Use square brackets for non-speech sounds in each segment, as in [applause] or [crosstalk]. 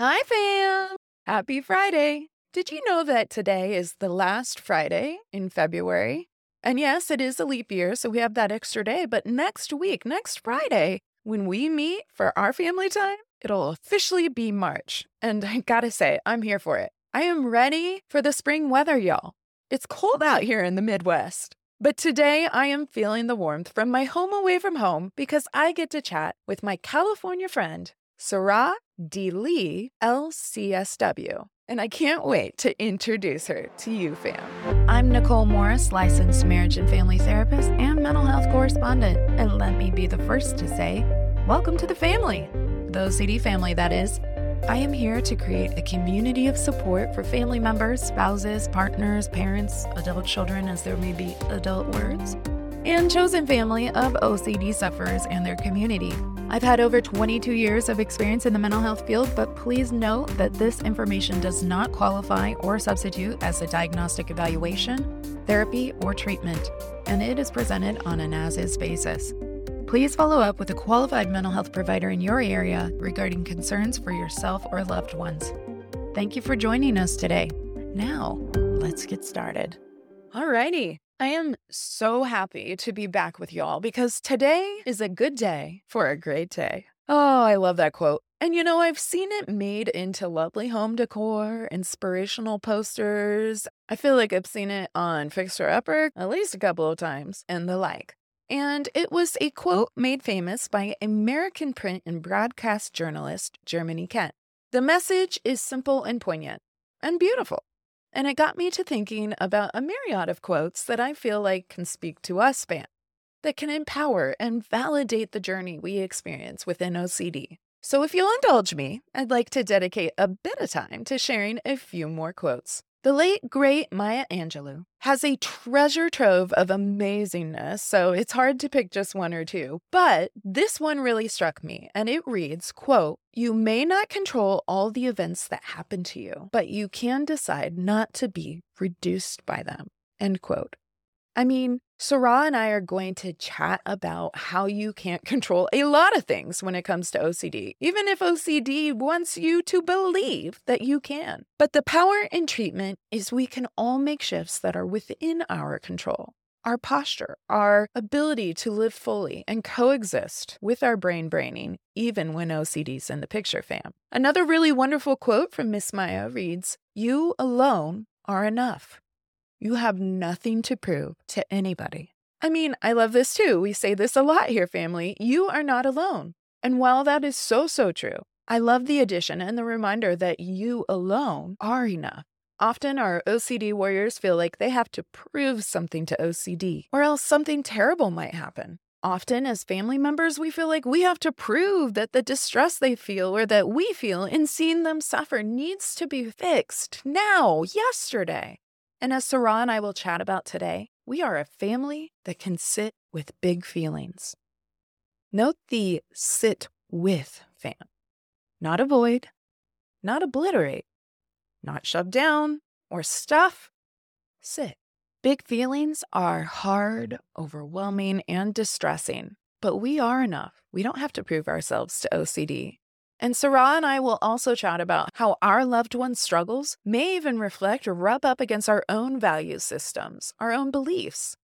Hi, fam! Happy Friday! Did you know that today is the last Friday in February? And yes, it is a leap year, so we have that extra day. But next week, next Friday, when we meet for our family time, it'll officially be March. And I gotta say, I'm here for it. I am ready for the spring weather, y'all. It's cold out here in the Midwest. But today I am feeling the warmth from my home away from home because I get to chat with my California friend, Saraa D. Lee, LCSW. And I can't wait to introduce her to you, fam. I'm Nicole Morris, licensed marriage and family therapist and mental health correspondent. And let me be the first to say, welcome to the family, the OCD family, that is. I am here to create a community of support for family members, spouses, partners, parents, adult children, as there may be adult words, and chosen family of OCD sufferers and their community. I've had over 22 years of experience in the mental health field, but please note that this information does not qualify or substitute as a diagnostic evaluation, therapy, or treatment, and it is presented on an as is basis. Please follow up with a qualified mental health provider in your area regarding concerns for yourself or loved ones. Thank you for joining us today. Now, let's get started. Alrighty. I am so happy to be back with y'all because today is a good day for a great day. Oh, I love that quote. And you know, I've seen it made into lovely home decor, inspirational posters. I feel like I've seen it on Fixer Upper at least a couple of times and the like. And it was a quote made famous by American print and broadcast journalist Germany Kent. The message is simple and poignant and beautiful. And it got me to thinking about a myriad of quotes that I feel like can speak to us fans, that can empower and validate the journey we experience within OCD. So, if you'll indulge me, I'd like to dedicate a bit of time to sharing a few more quotes. The late, great Maya Angelou has a treasure trove of amazingness, so it's hard to pick just one or two. But this one really struck me, and it reads, quote, You may not control all the events that happen to you, but you can decide not to be reduced by them, end quote. I mean, Saraa and I are going to chat about how you can't control a lot of things when it comes to OCD, even if OCD wants you to believe that you can. But the power in treatment is we can all make shifts that are within our control. Our posture, our ability to live fully and coexist with our brain braining, even when OCD's in the picture, fam. Another really wonderful quote from Miss Maya reads You alone are enough. You have nothing to prove to anybody. I mean, I love this too. We say this a lot here, family. You are not alone. And while that is so, so true, I love the addition and the reminder that you alone are enough. Often our OCD warriors feel like they have to prove something to OCD, or else something terrible might happen. Often, as family members, we feel like we have to prove that the distress they feel or that we feel in seeing them suffer needs to be fixed now, yesterday. And as Saraa and I will chat about today, we are a family that can sit with big feelings. Note the sit with fam, not avoid, not obliterate, not shove down or stuff. Sit. Big feelings are hard, overwhelming, and distressing, but we are enough. We don't have to prove ourselves to OCD. And Saraa and I will also chat about how our loved ones' struggles may even reflect or rub up against our own value systems, our own beliefs.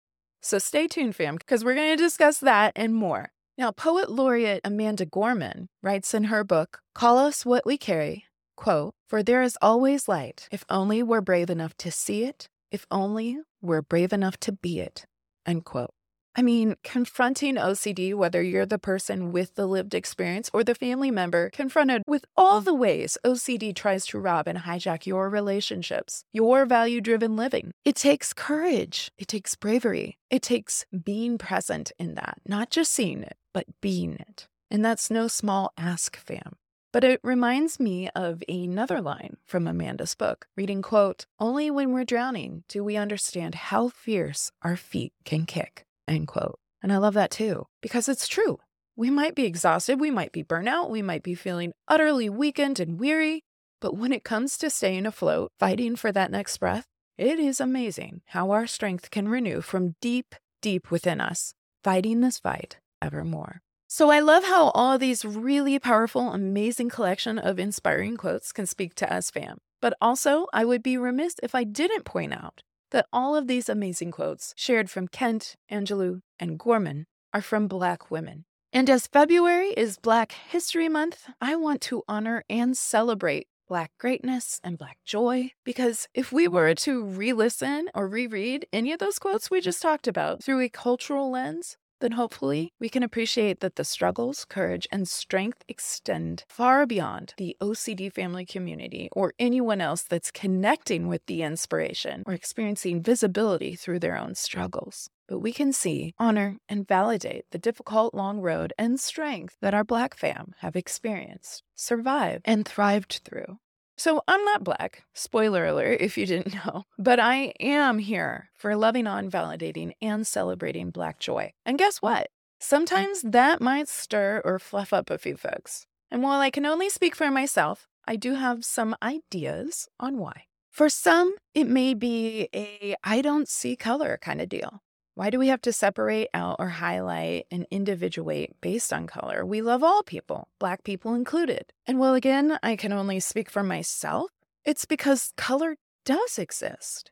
So stay tuned, fam, because we're going to discuss that and more. Now, poet laureate Amanda Gorman writes in her book, Call Us What We Carry, quote, For there is always light, if only we're brave enough to see it, if only we're brave enough to be it, end quote. I mean, confronting OCD, whether you're the person with the lived experience or the family member confronted with all the ways OCD tries to rob and hijack your relationships, your value driven living, it takes courage. It takes bravery. It takes being present in that, not just seeing it, but being it. And that's no small ask, fam. But it reminds me of another line from Amanda's book, reading quote, "Only when we're drowning do we understand how fierce our feet can kick." End quote. And I love that too, because it's true. We might be exhausted, we might be burnout, we might be feeling utterly weakened and weary, but when it comes to staying afloat, fighting for that next breath, it is amazing how our strength can renew from deep, deep within us, fighting this fight evermore. So I love how all these really powerful, amazing collection of inspiring quotes can speak to us fam. But also, I would be remiss if I didn't point out that all of these amazing quotes shared from Kent, Angelou, and Gorman are from Black women. And as February is Black History Month, I want to honor and celebrate Black greatness and Black joy. Because if we were to re listen or reread any of those quotes we just talked about through a cultural lens, then hopefully we can appreciate that the struggles, courage, and strength extend far beyond the OCD family community or anyone else that's connecting with the inspiration or experiencing visibility through their own struggles. But we can see, honor, and validate the difficult long road and strength that our Black fam have experienced, survived, and thrived through. So I'm not black, spoiler alert if you didn't [laughs] know, but I am here for loving on, validating, and celebrating Black joy. And guess what? Mm. Sometimes that might stir or fluff up a few folks. And while I can only speak for myself, I do have some ideas on why. For some, it may be a I don't see color kind of deal. Why do we have to separate out or highlight and individuate based on color? We love all people, Black people included. And well, again, I can only speak for myself. It's because color does exist.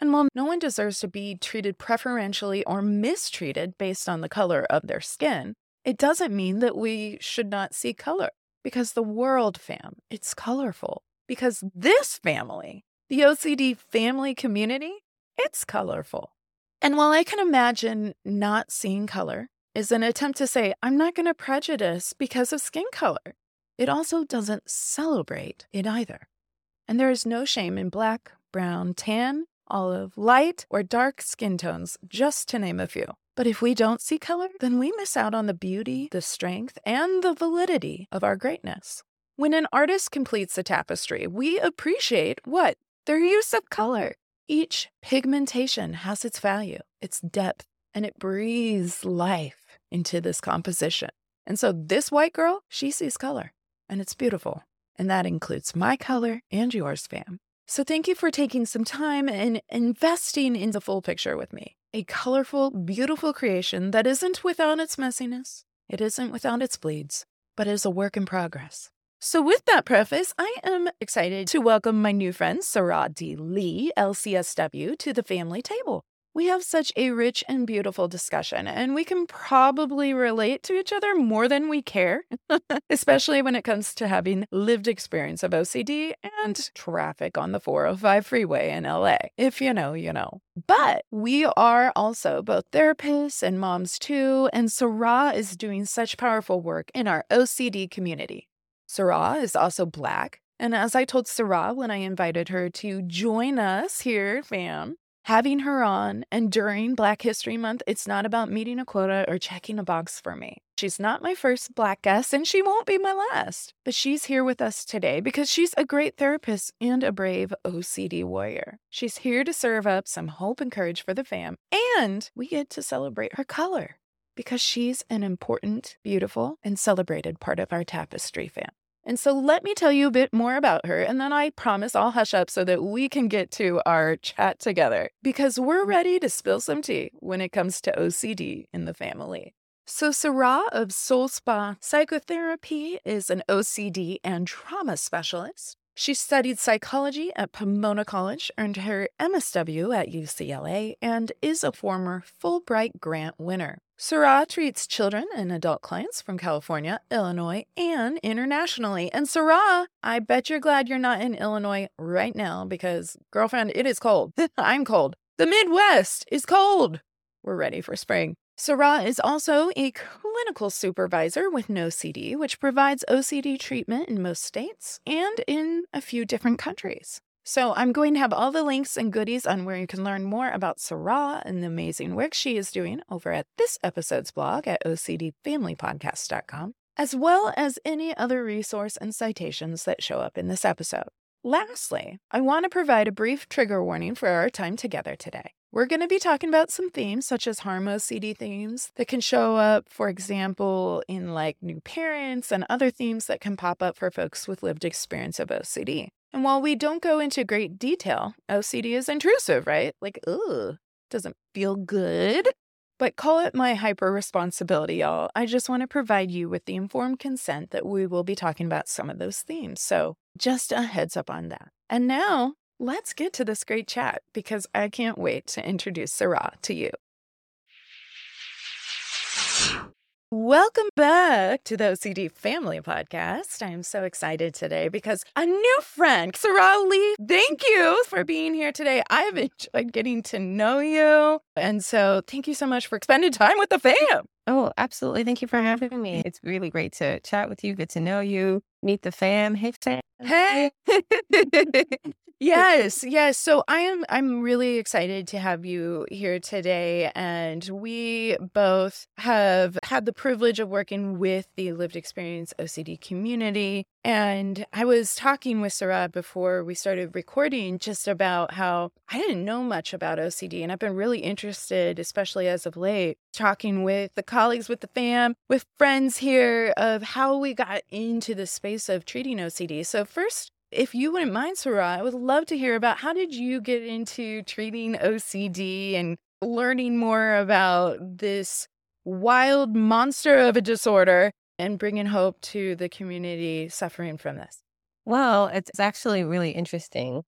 And while no one deserves to be treated preferentially or mistreated based on the color of their skin, it doesn't mean that we should not see color. Because the world, fam, it's colorful. Because this family, the OCD family community, it's colorful. And while I can imagine not seeing color is an attempt to say, I'm not going to prejudice because of skin color, it also doesn't celebrate it either. And there is no shame in black, brown, tan, olive, light, or dark skin tones, just to name a few. But if we don't see color, then we miss out on the beauty, the strength, and the validity of our greatness. When an artist completes a tapestry, we appreciate what? Their use of color. Each pigmentation has its value, its depth, and it breathes life into this composition. And so this white girl, she sees color, and it's beautiful. And that includes my color and yours, fam. So thank you for taking some time and investing in the full picture with me. A colorful, beautiful creation that isn't without its messiness, it isn't without its bleeds, but is a work in progress. So, with that preface, I am excited to welcome my new friend, Saraa D. Lee, LCSW, to the family table. We have such a rich and beautiful discussion, and we can probably relate to each other more than we care, [laughs] especially when it comes to having lived experience of OCD and traffic on the 405 freeway in LA. If you know, you know. But we are also both therapists and moms too, and Saraa is doing such powerful work in our OCD community. Saraa is also Black. And as I told Saraa when I invited her to join us here, fam, having her on and during Black History Month, it's not about meeting a quota or checking a box for me. She's not my first Black guest, and she won't be my last. But she's here with us today because she's a great therapist and a brave OCD warrior. She's here to serve up some hope and courage for the fam, and we get to celebrate her color because she's an important, beautiful, and celebrated part of our tapestry fam. And so let me tell you a bit more about her, and then I promise I'll hush up so that we can get to our chat together because we're mm. ready to spill some tea when it comes to OCD in the family. So, Saraa of Soul Spa Psychotherapy is an OCD and trauma specialist. She studied psychology at Pomona College, earned her MSW at UCLA, and is a former Fulbright Grant winner. Saraa treats children and adult clients from California, Illinois, and internationally. And Saraa, I bet you're glad you're not in Illinois right now because, girlfriend, it is cold. [laughs] I'm cold. The Midwest is cold. We're ready for spring. Saraa is also a clinical supervisor with NOCD, which provides OCD treatment in most states and in a few different countries. So I'm going to have all the links and goodies on where you can learn more about Saraa and the amazing work she is doing over at this episode's blog at OCDFamilyPodcast.com, as well as any other resource and citations that show up in this episode. Lastly, I want to provide a brief trigger warning for our time together today. We're going to be talking about some themes such as harm OCD themes that can show up, for example, in like new parents and other themes that can pop up for folks with lived experience of OCD. And while we don't go into great detail, OCD is intrusive, right? Like, ooh, doesn't feel good. But call it my hyper responsibility, y'all. I just want to provide you with the informed consent that we will be talking about some of those themes. So, just a heads up on that. And now, let's get to this great chat because I can't wait to introduce Saraa to you. Welcome back to the OCD Family Podcast. I'm so excited today because a new friend, Saraa Lee, thank you for being here today. I've enjoyed getting to know you. And so thank you so much for spending time with the fam. Oh, absolutely. Thank you for having me. It's really great to chat with you, get to know you, meet the fam. Hey, fam. Hey. [laughs] Yes, yes. So I am I'm really excited to have you here today and we both have had the privilege of working with the lived experience OCD community and I was talking with Saraa before we started recording just about how I didn't know much about OCD and I've been really interested especially as of late talking with the colleagues with the fam, with friends here of how we got into the space of treating OCD. So first if you wouldn't mind, Saraa, I would love to hear about how did you get into treating OCD and learning more about this wild monster of a disorder and bringing hope to the community suffering from this? Well, it's actually really interesting.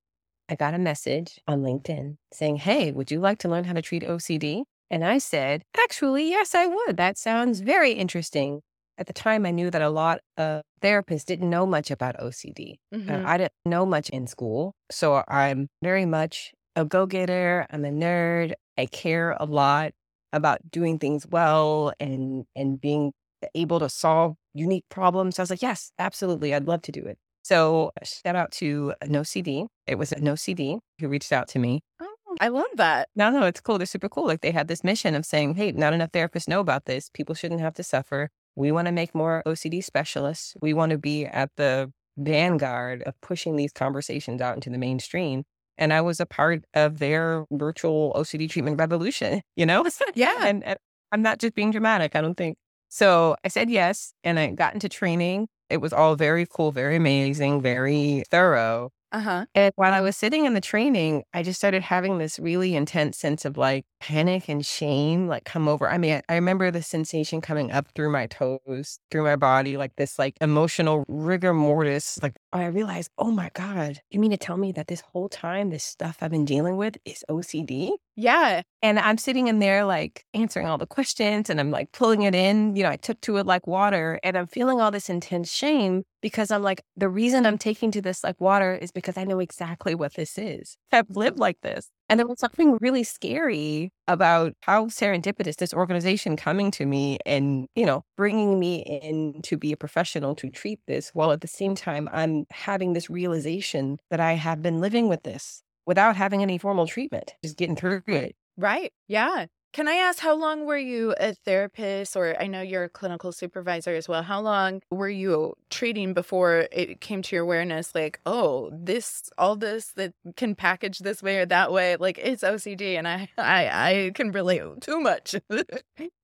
I got a message on LinkedIn saying, Hey, would you like to learn how to treat OCD? And I said, Actually, yes, I would. That sounds very interesting at the time, I knew that a lot of therapists didn't know much about OCD. Uh, mm-hmm. Uh, I didn't know much in school. So I'm very much a go getter. I'm a nerd. I care a lot about doing things well and, and being able to solve unique problems. I was like, yes, absolutely. I'd love to do it. So uh, shout out to uh, NOCD. It was a NOCD who reached out to me. Oh, I love that. No, no, it's cool. They're super cool. Like they had this mission of saying, hey, not enough therapists know about this. People shouldn't have to suffer. We want to make more OCD specialists. We want to be at the vanguard of pushing these conversations out into the mainstream. And I was a part of their virtual OCD treatment revolution, [laughs] you know? Yeah. and, and I'm not just being dramatic, I don't think. So I said yes, and I got into training. It was all very cool, very amazing, very thorough. Uh-huh. And while I was sitting in the training, I just started having this really intense sense of like panic and shame like come over. I mean, I, I remember the sensation coming up through my toes, through my body, like this like emotional rigor mortis. Like I realized, oh my God, you mean to tell me that this whole time this stuff I've been dealing with is OCD? Yeah. And I'm sitting in there like answering all the questions and I'm like pulling it in. You know, I took to it like water and I'm feeling all this intense shame because I'm like, the reason I'm taking to this like water is because I know exactly what this is. I've lived like this. And there was something really scary about how serendipitous this organization coming to me and, you know, bringing me in to be a professional to treat this while at the same time I'm having this realization that I have been living with this without having any formal treatment, just getting through it. Right. Yeah. Can I ask how long were you a therapist, or I know you're a clinical supervisor as well? How long were you treating before it came to your awareness, like, oh, this, all this that can package this way or that way, like it's OCD, and I, [laughs] I, I can relate too much. [laughs]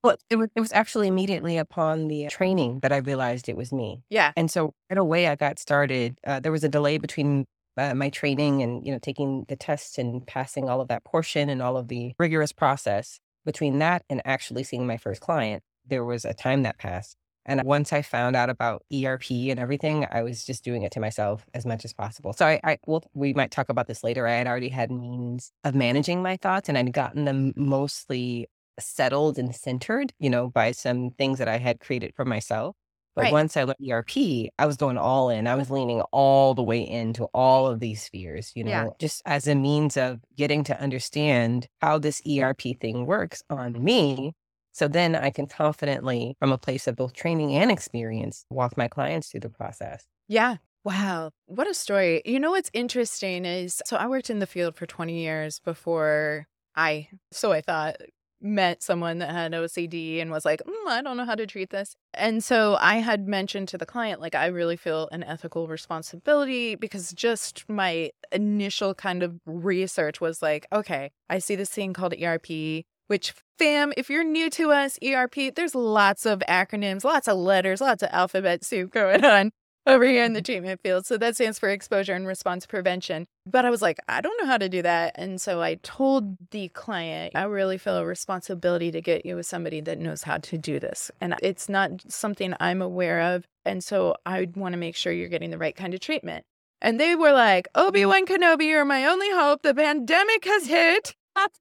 well, it was, it was actually immediately upon the training that I realized it was me. Yeah, and so right away I got started. Uh, there was a delay between uh, my training and you know taking the tests and passing all of that portion and all of the rigorous process between that and actually seeing my first client, there was a time that passed. And once I found out about ERP and everything, I was just doing it to myself as much as possible. So I, I well, we might talk about this later. I had already had means of managing my thoughts and I'd gotten them mostly settled and centered, you know, by some things that I had created for myself. But right. once I learned ERP, I was going all in. I was leaning all the way into all of these spheres, you know, yeah. just as a means of getting to understand how this ERP thing works on me. So then I can confidently, from a place of both training and experience, walk my clients through the process. Yeah. Wow. What a story. You know what's interesting is so I worked in the field for 20 years before I, so I thought, met someone that had OCD and was like, mm, I don't know how to treat this. And so I had mentioned to the client, like, I really feel an ethical responsibility because just my initial kind of research was like, okay, I see this thing called ERP, which, fam, if you're new to us, ERP, there's lots of acronyms, lots of letters, lots of alphabet soup going on. Over here in the mm-hmm. treatment field. So that stands for exposure and response prevention. But I was like, I don't know how to do that. And so I told the client, I really feel a responsibility to get you with somebody that knows how to do this. And it's not something I'm aware of. And so I want to make sure you're getting the right kind of treatment. And they were like, Obi Wan Kenobi, you're my only hope. The pandemic has hit.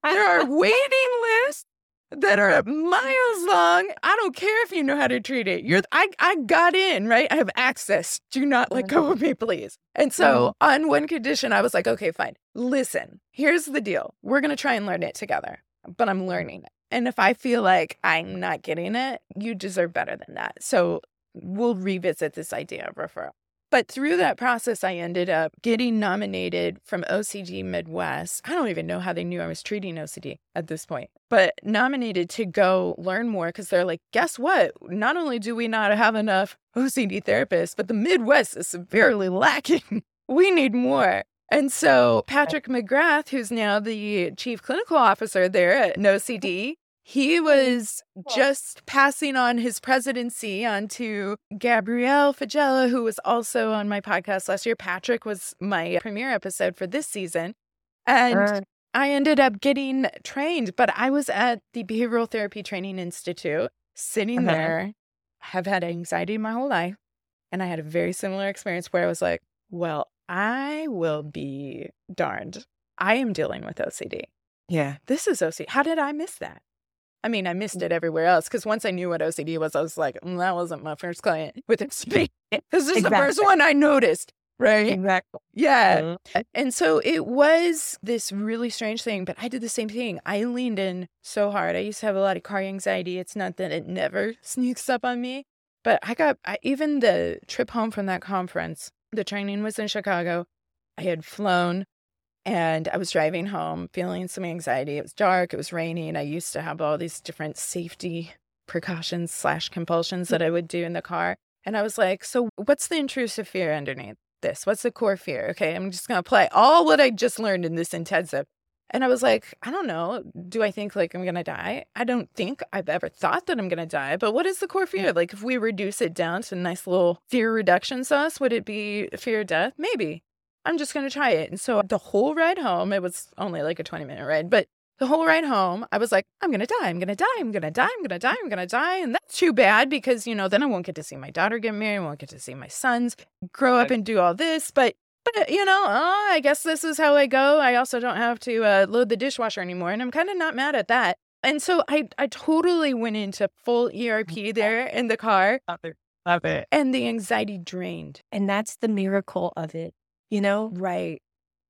There are [laughs] waiting lists that are miles long. I don't care if you know how to treat it. You're I I got in, right? I have access. Do not let go of me, mm-hmm. please. And so mm-hmm. on one condition, I was like, okay, fine. Listen, here's the deal. We're gonna try and learn it together. But I'm learning it. And if I feel like I'm not getting it, you deserve better than that. So we'll revisit this idea of referral. But through that process, I ended up getting nominated from OCD Midwest. I don't even know how they knew I was treating OCD at this point, but nominated to go learn more because they're like, guess what? Not only do we not have enough OCD therapists, but the Midwest is severely [laughs] lacking. we need more. And so Patrick McGrath, who's now the chief clinical officer there at NOCD, he was just passing on his presidency onto Gabrielle Faggella, who was also on my podcast last year. Patrick was my premiere episode for this season. And uh, I ended up getting trained, but I was at the Behavioral Therapy Training Institute sitting uh-huh. there. Have had anxiety my whole life. And I had a very similar experience where I was like, well, I will be darned. I am dealing with OCD. Yeah. This is OCD. How did I miss that? I mean, I missed it everywhere else because once I knew what OCD was, I was like, mm, that wasn't my first client with OCD. [laughs] This is exactly. the first one I noticed. Right. Exactly. Yeah. Mm-hmm. And so it was this really strange thing, but I did the same thing. I leaned in so hard. I used to have a lot of car anxiety. It's not that it never [laughs] sneaks up on me, but I got I, even the trip home from that conference, the training was in Chicago. I had flown and I was driving home feeling some anxiety. It was dark, it was raining. I used to have all these different safety precautions slash compulsions that mm. I would do in the car. And I was like, so what's the intrusive fear underneath this? What's the core fear? Okay, I'm just gonna apply all what I just learned in this intensive. And I was like, I don't know. Do I think like I'm going to die? I don't think I've ever thought that I'm going to die. But what is the core fear? Mm. Like, if we reduce it down to a nice little fear reduction sauce, would it be fear of death? Maybe. I'm just going to try it. And so the whole ride home, it was only like a 20 minute ride, but the whole ride home, I was like, I'm going to die. I'm going to die. I'm going to die. I'm going to die. I'm going to die. And that's too bad because, you know, then I won't get to see my daughter get married. I won't get to see my sons grow up and do all this. But, but you know, oh, I guess this is how I go. I also don't have to uh, load the dishwasher anymore. And I'm kind of not mad at that. And so I, I totally went into full ERP there in the car. Love it. Love it. And the anxiety drained. And that's the miracle of it you know? Right.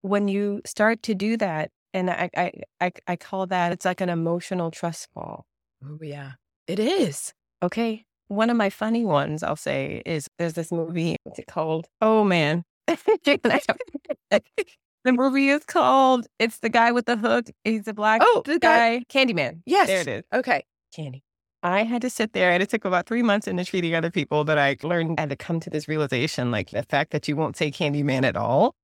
When you start to do that, and I, I, I, I call that it's like an emotional trust fall. Oh, yeah. It is. Okay. One of my funny ones, I'll say, is there's this movie. What's it called? Oh, man. [laughs] the movie is called It's the Guy with the Hook. He's a black oh, the guy. guy. Candyman. Yes. There it is. Okay. Candy. I had to sit there and it took about three months into treating other people that I learned I had to come to this realization like the fact that you won't say Candyman at all,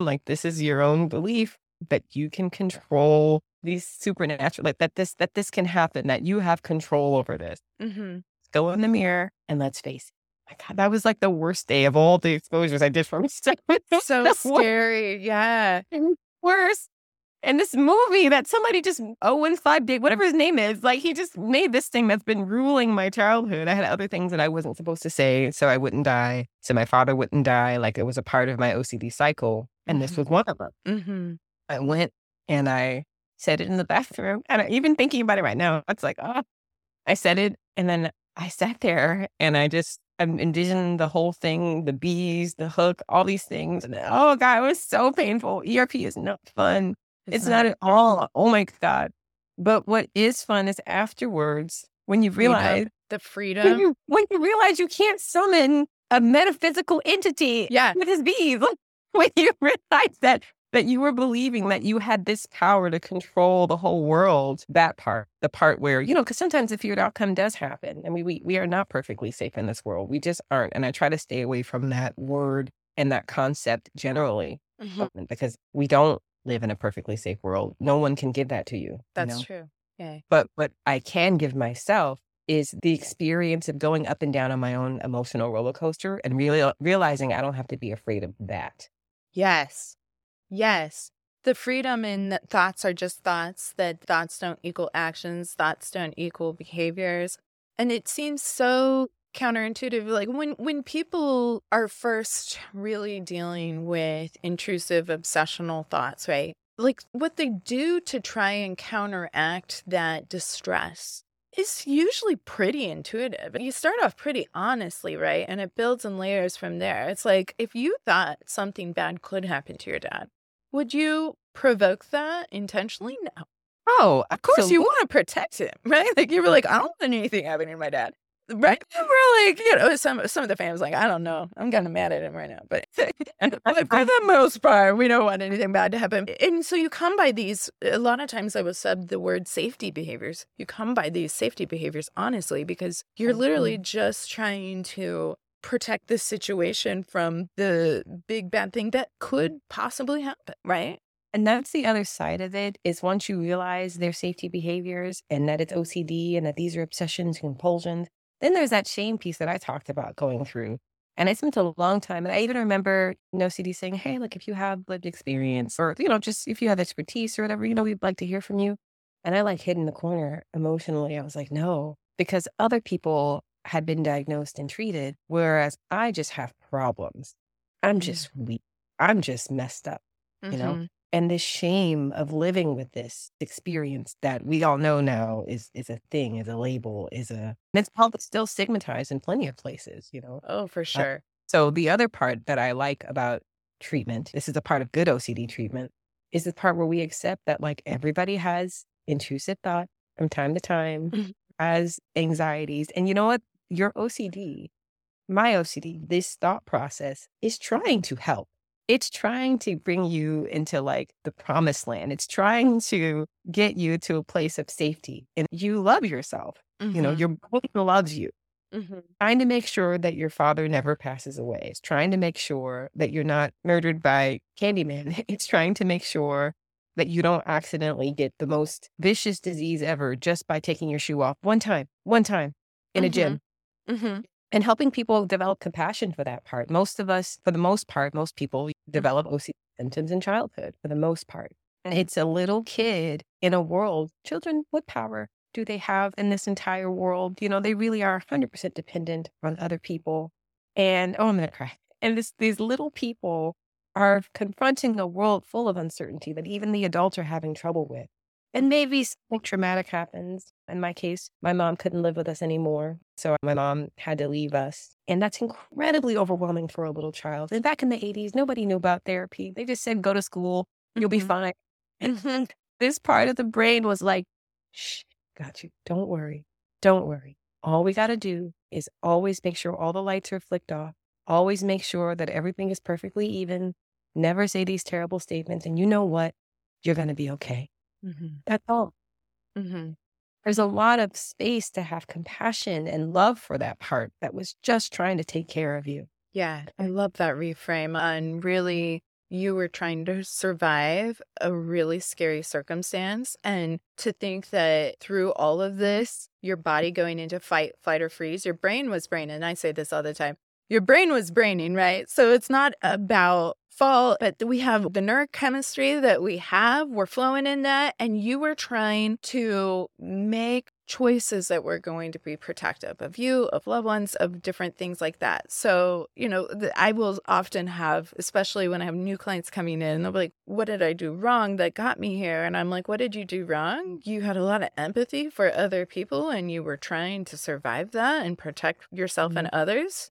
like this is your own belief that you can control these supernatural, like that this, that this can happen, that you have control over this. Mm-hmm. Go in the mirror and let's face it. My God, that was like the worst day of all the exposures I did for [laughs] myself. so [laughs] scary. Yeah. [laughs] Worse in this movie that somebody just Owen Five Day, whatever his name is, like he just made this thing that's been ruling my childhood. I had other things that I wasn't supposed to say, so I wouldn't die, so my father wouldn't die. Like it was a part of my OCD cycle, and mm-hmm. this was one of them. Mm-hmm. I went and I said it in the bathroom, and I, even thinking about it right now, it's like, oh, I said it, and then I sat there and I just I envisioned the whole thing, the bees, the hook, all these things. And oh God, it was so painful. ERP is not fun. It's, it's not, not, at all. Oh my God. But what is fun is afterwards when you realize the freedom. When you, when you realize you can't summon a metaphysical entity yeah. with his bees. [laughs] when you realize that that you were believing that you had this power to control the whole world. That part, the part where, you know, because sometimes the feared outcome does happen. I mean, we, we are not perfectly safe in this world. We just aren't. And I try to stay away from that word and that concept generally mm-hmm. because we don't live in a perfectly safe world. No one can give that to you. That's you know? true. Yeah. But what I can give myself is the experience of going up and down on my own emotional roller coaster and really realizing I don't have to be afraid of that. Yes. Yes. The freedom in that thoughts are just thoughts, that thoughts don't equal actions, thoughts don't equal behaviors. And it seems so counterintuitive like when when people are first really dealing with intrusive obsessional thoughts right like what they do to try and counteract that distress is usually pretty intuitive. You start off pretty honestly, right? And it builds in layers from there. It's like if you thought something bad could happen to your dad, would you provoke that intentionally? No. Oh, of course you want to protect him, [laughs] right? Like you were like, I don't want anything happening to my dad. Right? [laughs] We're like, you know, some some of the fans like, I don't know. I'm kind of mad at him right now. But [laughs] for the most part, we don't want anything bad to happen. And so you come by these a lot of times I will sub the word safety behaviors. You come by these safety behaviors honestly because you're literally just trying to protect the situation from the big bad thing that could possibly happen, right? And that's the other side of it is once you realize their safety behaviors and that it's OCD and that these are obsessions compulsions, then there's that shame piece that I talked about going through. And I spent a long time. And I even remember, you know, CD saying, Hey, like if you have lived experience or, you know, just if you have expertise or whatever, you know, we'd like to hear from you. And I like hid in the corner emotionally. I was like, no, because other people had been diagnosed and treated, whereas I just have problems. I'm just weak. I'm just messed up, you mm-hmm. know? And the shame of living with this experience that we all know now is is a thing, is a label, is a and it's still stigmatized in plenty of places, you know. Oh, for uh, sure. Uh, so the other part that I like about treatment, this is a part of good OCD treatment, is the part where we accept that like everybody has intrusive thought from time to time, [laughs] mm-hmm. has anxieties. And you know what? Your OCD, my OCD, this thought process is trying to help it's trying to bring you into like the promised land. It's trying to get you to a place of safety and you love yourself. Mm-hmm. You know, mm-hmm. your brain loves you. Mm-hmm. Trying to make sure that your father never passes away. It's trying to make sure that you're not murdered by Candyman. [laughs] It's trying to make sure that you don't accidentally get the most vicious disease ever just by taking your shoe off one time, one time in mm-hmm. a gym. Mm-hmm and helping people develop compassion for that part. Most of us, for the most part, most people develop OCD symptoms in childhood for the most part. And it's a little kid in a world. Children, what power do they have in this entire world? You know, they really are 100% dependent on other people. And oh, I'm going to cry. And this, these little people are confronting a world full of uncertainty that even the adults are having trouble with. And maybe something traumatic happens. In my case, my mom couldn't live with us anymore. So my mom had to leave us. And that's incredibly overwhelming for a little child. And back in the 80s, nobody knew about therapy. They just said, go to school, you'll be mm-hmm. fine. And [laughs] this part of the brain was like, shh, got you. Don't worry. Don't worry. All we got to do is always make sure all the lights are flicked off. Always make sure that everything is perfectly even. Never say these terrible statements. And you know what? You're going to be okay. Mm-hmm. That's all. Mm-hmm. There's a lot of space to have compassion and love for that part that was just trying to take care of you. Yeah, I love that reframe. And really, you were trying to survive a really scary circumstance. And to think that through all of this, your body going into fight, flight, or freeze, your brain was braining. And I say this all the time your brain was braining, right? So it's not about fall, but we have the neurochemistry that we have. We're flowing in that. And you were trying to make choices that were going to be protective of you, of loved ones, of different things like that. So, you know, I will often have, especially when I have new clients coming in, they'll be like, What did I do wrong that got me here? And I'm like, What did you do wrong? You had a lot of empathy for other people and you were trying to survive that and protect yourself mm-hmm. and others.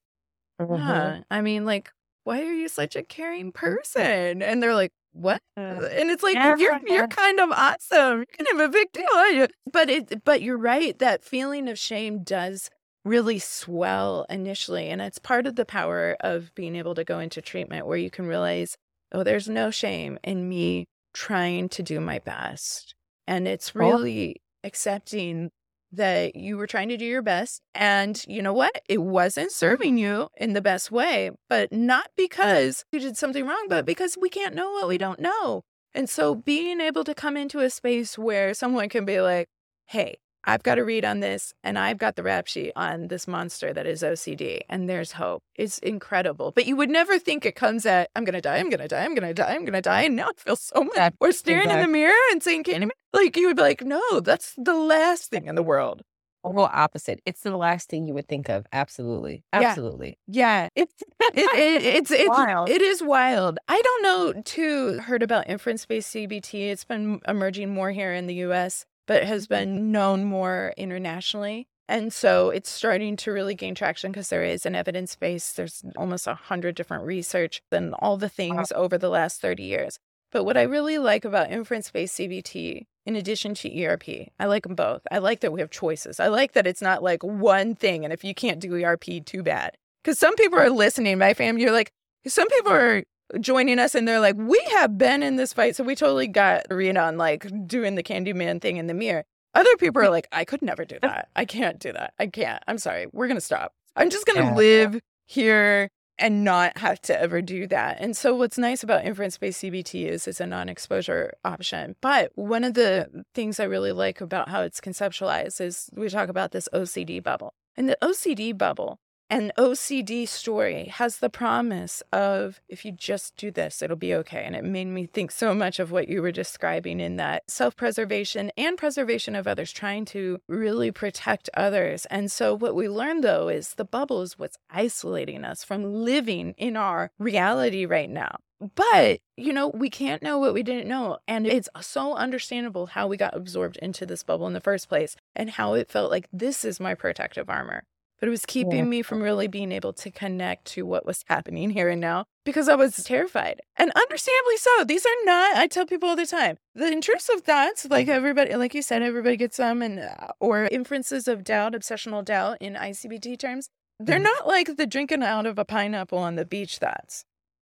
Mm-hmm. Yeah. I mean, like, why are you such a caring person? And they're like, what? And it's like you're you're kind of awesome. You're kind of a big deal? But it but you're right. That feeling of shame does really swell initially. And it's part of the power of being able to go into treatment where you can realize, oh, there's no shame in me trying to do my best. And it's really accepting that you were trying to do your best. And you know what? It wasn't serving you in the best way, but not because you did something wrong, but because we can't know what we don't know. And so being able to come into a space where someone can be like, hey, I've got to read on this and I've got the rap sheet on this monster that is OCD and there's hope. It's incredible. But you would never think it comes at, I'm going to die, I'm going to die, I'm going to die, I'm going to die. And now I feel so much. That- Or staring in the mirror and saying, Candyman. Like you would be like, no, that's the last thing in the world. Total opposite. It's the last thing you would think of. Absolutely. Yeah. Absolutely. Yeah. It's, it, it, it's, [laughs] it's, Wild. it is wild. I don't know too, heard about inference based CBT. It's been emerging more here in the US, but has been known more internationally. And so it's starting to really gain traction because there is an evidence base. There's almost a hundred different research and all the things over the last 30 years. But what I really like about inference based CBT, in addition to ERP, I like them both. I like that we have choices. I like that it's not like one thing. And if you can't do ERP, too bad. Because some people are listening, my fam, you're like, some people are joining us and they're like, we have been in this fight. So we totally got Rena on like doing the Candyman thing in the mirror. Other people are like, I could never do that. I can't do that. I can't. I'm sorry. We're going to stop. I'm just going to live here and not have to ever do that. And so what's nice about inference based CBT is it's a non-exposure option. But one of the things I really like about how it's conceptualized is we talk about this OCD bubble. And the OCD bubble and OCD story has the promise of if you just do this, it'll be okay. And it made me think so much of what you were describing in that self preservation and preservation of others, trying to really protect others. And so, what we learned though is the bubble is what's isolating us from living in our reality right now. But, you know, we can't know what we didn't know. And it's so understandable how we got absorbed into this bubble in the first place and how it felt like this is my protective armor but it was keeping Yeah. me from really being able to connect to what was happening here and now because I was terrified. And understandably so. These are not, I tell people all the time, the intrusive thoughts, like everybody, like you said, everybody gets them, and uh, or inferences of doubt, obsessional doubt in ICBT terms. They're Mhm. not like the drinking out of a pineapple on the beach thoughts.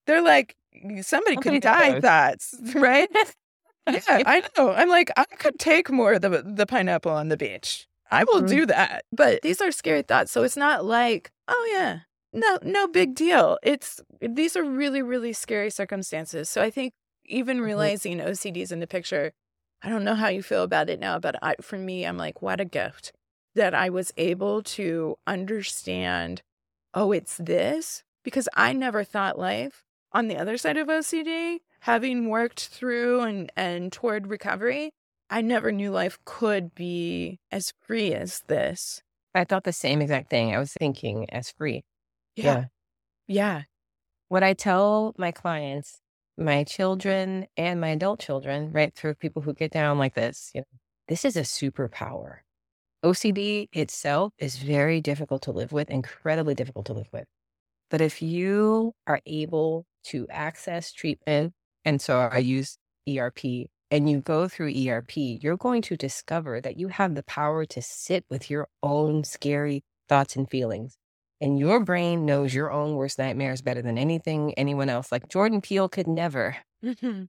They're like somebody could die thoughts, [laughs] right? [laughs] yeah, I know. I'm like, I could take more of the the pineapple on the beach. I will Mhm. do that. But these are scary thoughts. So it's not like, oh yeah, no, no big deal. It's these are really, really scary circumstances. So I think even realizing OCD's in the picture, I don't know how you feel about it now, but I, for me, I'm like, what a gift that I was able to understand. Oh, it's this because I never thought life on the other side of OCD, having worked through and and toward recovery. I never knew life could be as free as this. I thought the same exact thing. I was thinking as free. Yeah. Yeah. What I tell my clients, my children and my adult children, right, through people who get down like this, you know, this is a superpower. OCD itself is very difficult to live with, incredibly difficult to live with. But if you are able to access treatment, and so I use ERP, and you go through ERP, you're going to discover that you have the power to sit with your own scary thoughts and feelings. And your brain knows your own worst nightmares better than anything anyone else. Like Jordan Peele could never Mhm.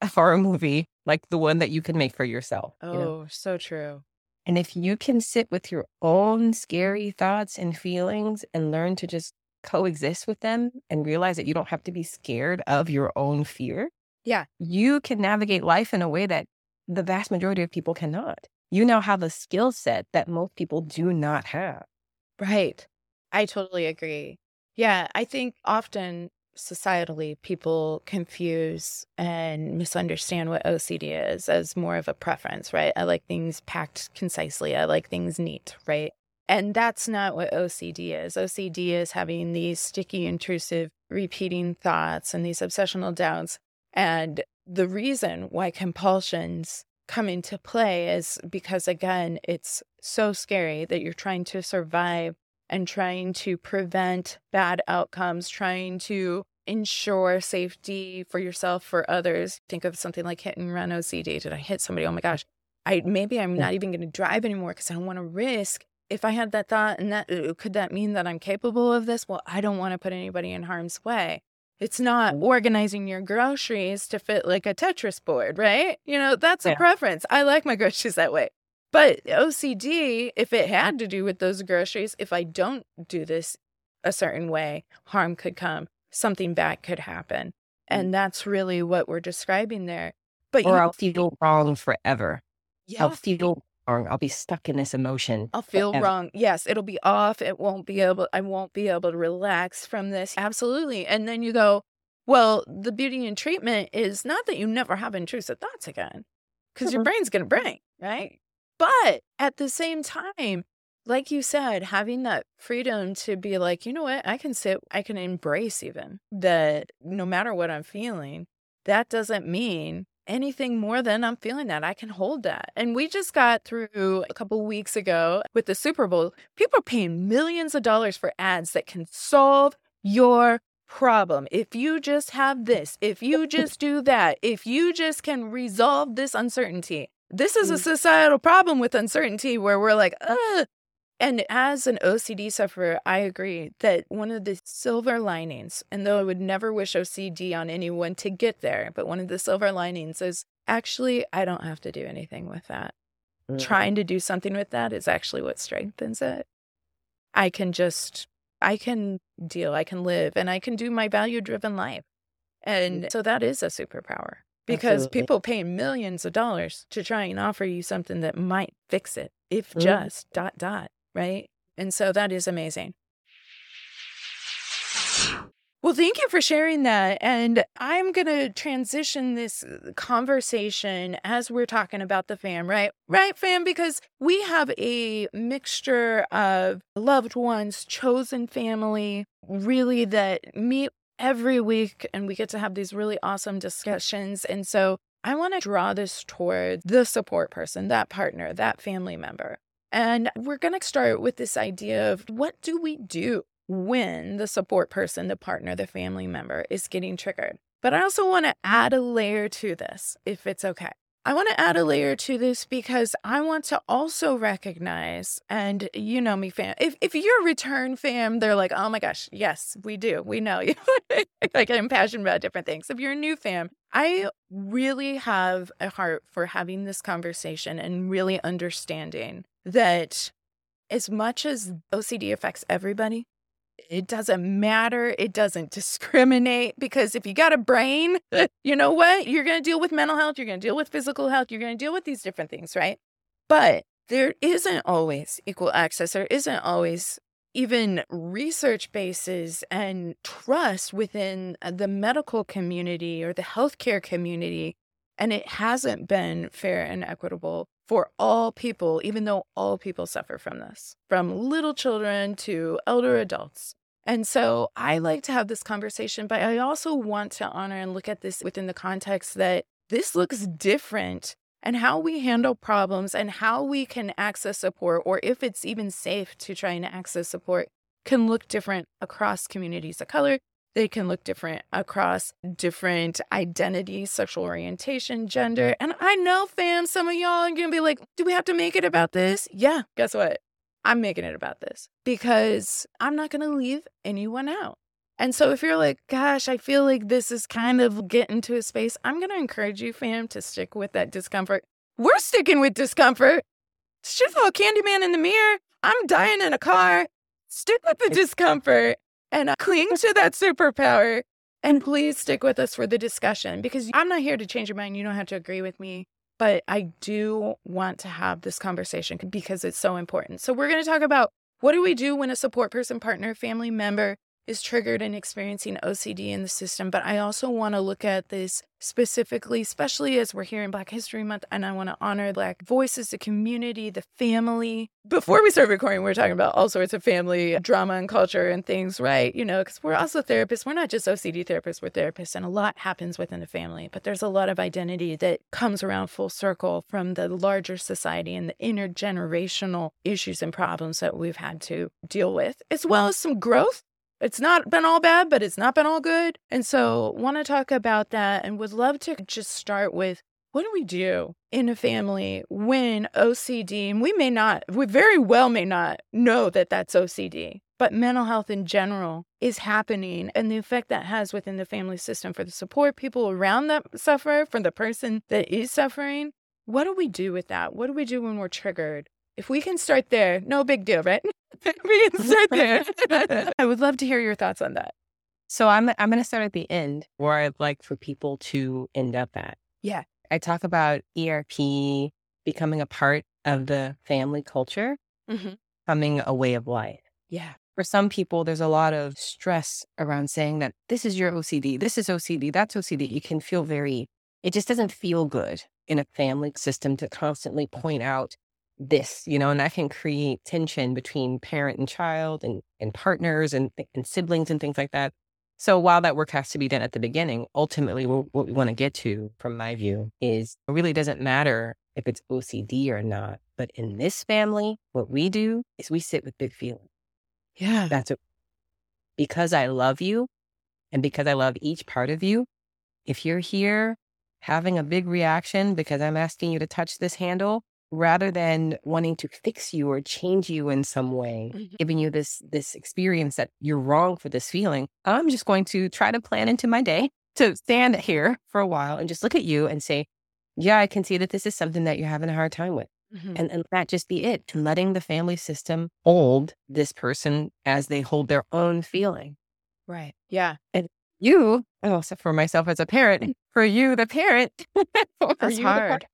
a [laughs] horror movie like the one that you can make for yourself. you know? Oh, so true. And if you can sit with your own scary thoughts and feelings and learn to just coexist with them and realize that you don't have to be scared of your own fear, Yeah. you can navigate life in a way that the vast majority of people cannot. You now have a skill set that most people do not have. Right. I totally agree. Yeah. I think often societally people confuse and misunderstand what OCD is as more of a preference, right? I like things packed concisely, I like things neat, right? And that's not what OCD is. OCD is having these sticky, intrusive, repeating thoughts and these obsessional doubts. And the reason why compulsions come into play is because, again, it's so scary that you're trying to survive and trying to prevent bad outcomes, trying to ensure safety for yourself, for others. Think of something like hit and run OCD. Did I hit somebody? Oh my gosh. I maybe I'm not even going to drive anymore because I don't want to risk. If I had that thought, and that uh, could that mean that I'm capable of this? Well, I don't want to put anybody in harm's way. It's not Mm. organizing your groceries to fit like a Tetris board, right? You know, that's a Yeah. preference. I like my [laughs] groceries that way. But OCD, if it had to do with those groceries, if I don't do this a certain way, harm could come, something bad could happen. And that's really what we're describing there. But Or you, I'll feel wrong forever. yeah, I'll feel wrong. I'll be stuck in this emotion. I'll feel forever. wrong. Yes, it'll be off. It won't be able, I won't be able to relax from this. Absolutely. And then you go, well, the beauty in treatment is not that you never have intrusive thoughts again, because your brain's going to brain, right? But at the same time, like you said, having that freedom to be like, you know what, I can sit, I can embrace even that no matter what I'm feeling, that doesn't mean anything more than I'm feeling that. I can hold that. And we just got through a couple weeks ago with the Super Bowl. People are paying millions of dollars for ads that can solve your problem. If you just have this, if you just do that, if you just can resolve this uncertainty. This is a Mm. societal problem with uncertainty where we're like, ugh. And as an OCD sufferer, I agree that one of the silver linings, and though I would never wish OCD on anyone to get there, but one of the silver linings is actually, I don't have to do anything with that. Mm. Trying to do something with that is actually what strengthens it. I can just, I can deal, I can live, and I can do my value driven life. And so that is a superpower because Absolutely. people pay millions of dollars to try and offer you something that might fix it, if Mhm. just dot dot, right? And so that is amazing. Well, thank you for sharing that. And I'm going to transition this uh, conversation as we're talking about the fam, right? Right, fam? Because we have a mixture of loved ones, chosen family, really that meet every week and we get to have these really awesome discussions. And so I want to draw this toward the support person, that partner, that family member. And we're going to start with this idea of what do we do when the support person, the partner, the family member is getting triggered? But I also want to add a layer to this, if it's okay. I want to add a layer to this because I want to also recognize, and you know me, fam. If if you're a return fam, they're like, oh my gosh, yes, we do, we know you. [laughs] like I'm passionate about different things. If you're a new fam, I really have a heart for having this conversation and really understanding that as much as OCD affects everybody, it doesn't matter. It doesn't discriminate because if you got a brain, [laughs] you know what? You're going to deal with mental health, you're going to deal with physical health, you're going to deal with these different things, right? But there isn't always equal access. There isn't always even research bases and trust within uh, the medical community or the healthcare community. And it hasn't been fair and equitable for all people, even though all people suffer from this, from little children to elder adults. And so I like to have this conversation, but I also want to honor and look at this within the context that this looks different and how we handle problems and how we can access support, or if it's even safe to try and access support, can look different across communities of color. They can look different across different identities, sexual orientation, gender. And I know, fam, some of y'all are gonna be like, do we have to make it about this? Yeah, guess what? I'm making it about this because I'm not gonna leave anyone out. And so if you're like, gosh, I feel like this is kind of getting to a space, I'm to encourage you, fam, to stick with that discomfort. We're sticking with discomfort. Shit for a Candyman in the mirror. I'm dying in a car. Stick with the discomfort and cling to that superpower. And please stick with us for the discussion because I'm not here to change your mind. You don't have to agree with me. But I do want to have this conversation because it's so important. So, we're going to talk about what do we do when a support person, partner, family member is triggered and experiencing OCD in the system. But I also want to look at this specifically, especially as we're here in Black History Month, and I want to honor Black voices, the community, the family. Before we start recording, we are talking about all sorts of family drama and culture and things, right? You know, because we're also therapists. We're not just OCD therapists, we're therapists, and a lot happens within the family. But there's a lot of identity that comes around full circle from the larger society and the intergenerational issues and problems that we've had to deal with, as well as some growth it's not been all bad, but it's not been all good. And so, want to talk about that and would love to just start with what do we do in a family when OCD, and we may not, we very well may not know that that's OCD, but mental health in general is happening and the effect that has within the family system for the support people around that suffer, for the person that is suffering. What do we do with that? What do we do when we're triggered? If we can start there, no big deal, right? [laughs] we can start there. [laughs] I would love to hear your thoughts on that. So I'm I'm going to start at the end where I'd like for people to end up at. Yeah. I talk about ERP becoming a part of the family culture Mhm. becoming a way of life. Yeah. For some people, there's a lot of stress around saying that this is your OCD, this is OCD, that's OCD. It can feel very, it just doesn't feel good in a family system to constantly point out this, you know, and that can create tension between parent and child and, and partners and, and siblings and things like that. So while that work has to be done at the beginning, ultimately what, what we want to get to, from my view, is it really doesn't matter if it's OCD or not. But in this family, what we do is we sit with big feelings. Yeah. That's it. Because I love you and because I love each part of you, if you're here having a big reaction because I'm asking you to touch this handle, rather than wanting to fix you or change you in some way, Mhm. giving you this this experience that you're wrong for this feeling, I'm just going to try to plan into my day to stand here for a while and just look at you and say, yeah, I can see that this is something that you're having a hard time with Mhm. and, and that just be it and letting the family system hold this person as they hold their own feeling right. Yeah. And you oh except for myself as a parent for you the parent [laughs] for That's you, hard.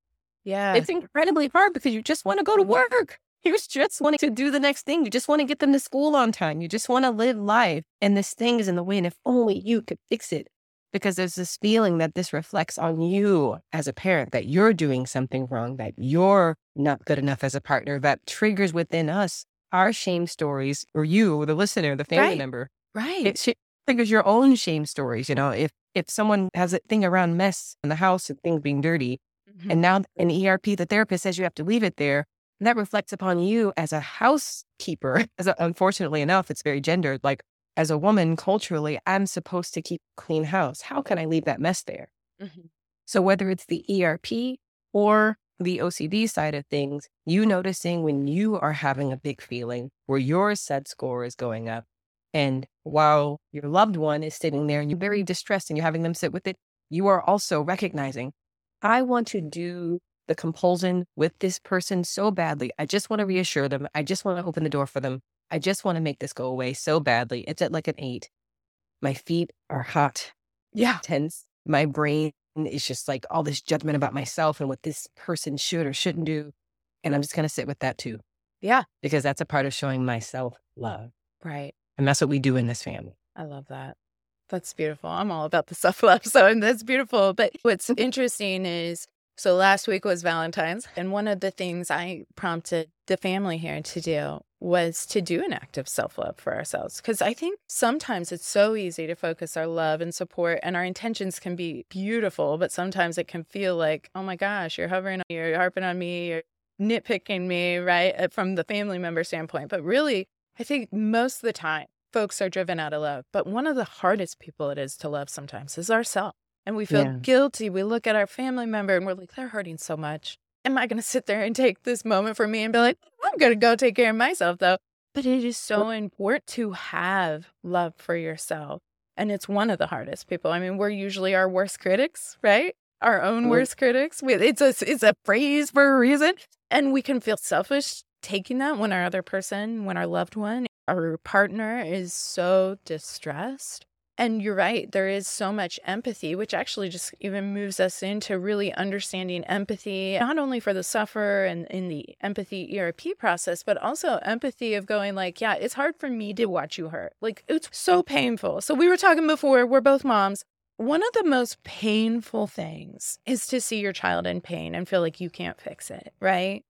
Yeah. it's incredibly hard because you just want to go to work. [laughs] You just want to do the next thing. You just want to get them to school on time. You just want to live life and this thing is in the way and if only you could fix it. Because there's this feeling that this reflects on you as a parent that you're doing something wrong that you're not good enough as a partner that triggers within us our shame stories or you the listener the family Right. member. Right. it sh- triggers your own shame stories you know? If if someone has a thing around mess in the house and things being dirty Mhm. and now in erp the therapist says you have to leave it there and that reflects upon you as a housekeeper [laughs] as a, unfortunately enough it's very gendered like as a woman culturally i'm supposed to keep a clean house how can i leave that mess there Mhm. so whether it's the erp or the ocd side of things you noticing when you are having a big feeling where your SUD score is going up and while your loved one is sitting there and you're very distressed and you're having them sit with it, you are also recognizing, I want to do the compulsion with this person so badly. I just want to reassure them. I just want to open the door for them. I just want to make this go away so badly. It's at like an eight. My feet are hot, Yeah. tense. My brain is just like all this judgment about myself and what this person should or shouldn't do. And I'm just going to sit with that too. Yeah. Because that's a part of showing myself love. Right. And that's what we do in this family. I love that. That's beautiful. I'm all about the self love. So that's beautiful. But what's [laughs] interesting is so last week was Valentine's. And one of the things I prompted the family here to do was to do an act of self love for ourselves. Because I think sometimes it's so easy to focus our love and support, and our intentions can be beautiful, but sometimes it can feel like, oh my gosh, you're hovering, on, you're harping on me, you're nitpicking me, right? uh, From the family member standpoint. But really, I think most of the time, folks are driven out of love. But one of the hardest people it is to love sometimes is ourselves. And we feel Yeah. guilty. We look at our family member and we're like, they're hurting so much. Am I going to sit there and take this moment for me and be like, I'm going to go take care of myself, though? But it is so important to have love for yourself. And it's one of the hardest people. I mean, we're usually our worst critics, right? Our own worst critics. It's a, it's a phrase for a reason. And we can feel selfish taking that when our other person, when our loved one, our partner is so distressed. And you're right, there is so much empathy, which actually just even moves us into really understanding empathy, not only for the sufferer and in the empathy ERP process, but also empathy of going like, yeah, it's hard for me to watch you hurt. Like it's so painful. So we were talking before, we're both moms. One of the most painful things is to see your child in pain and feel like you can't fix it, right?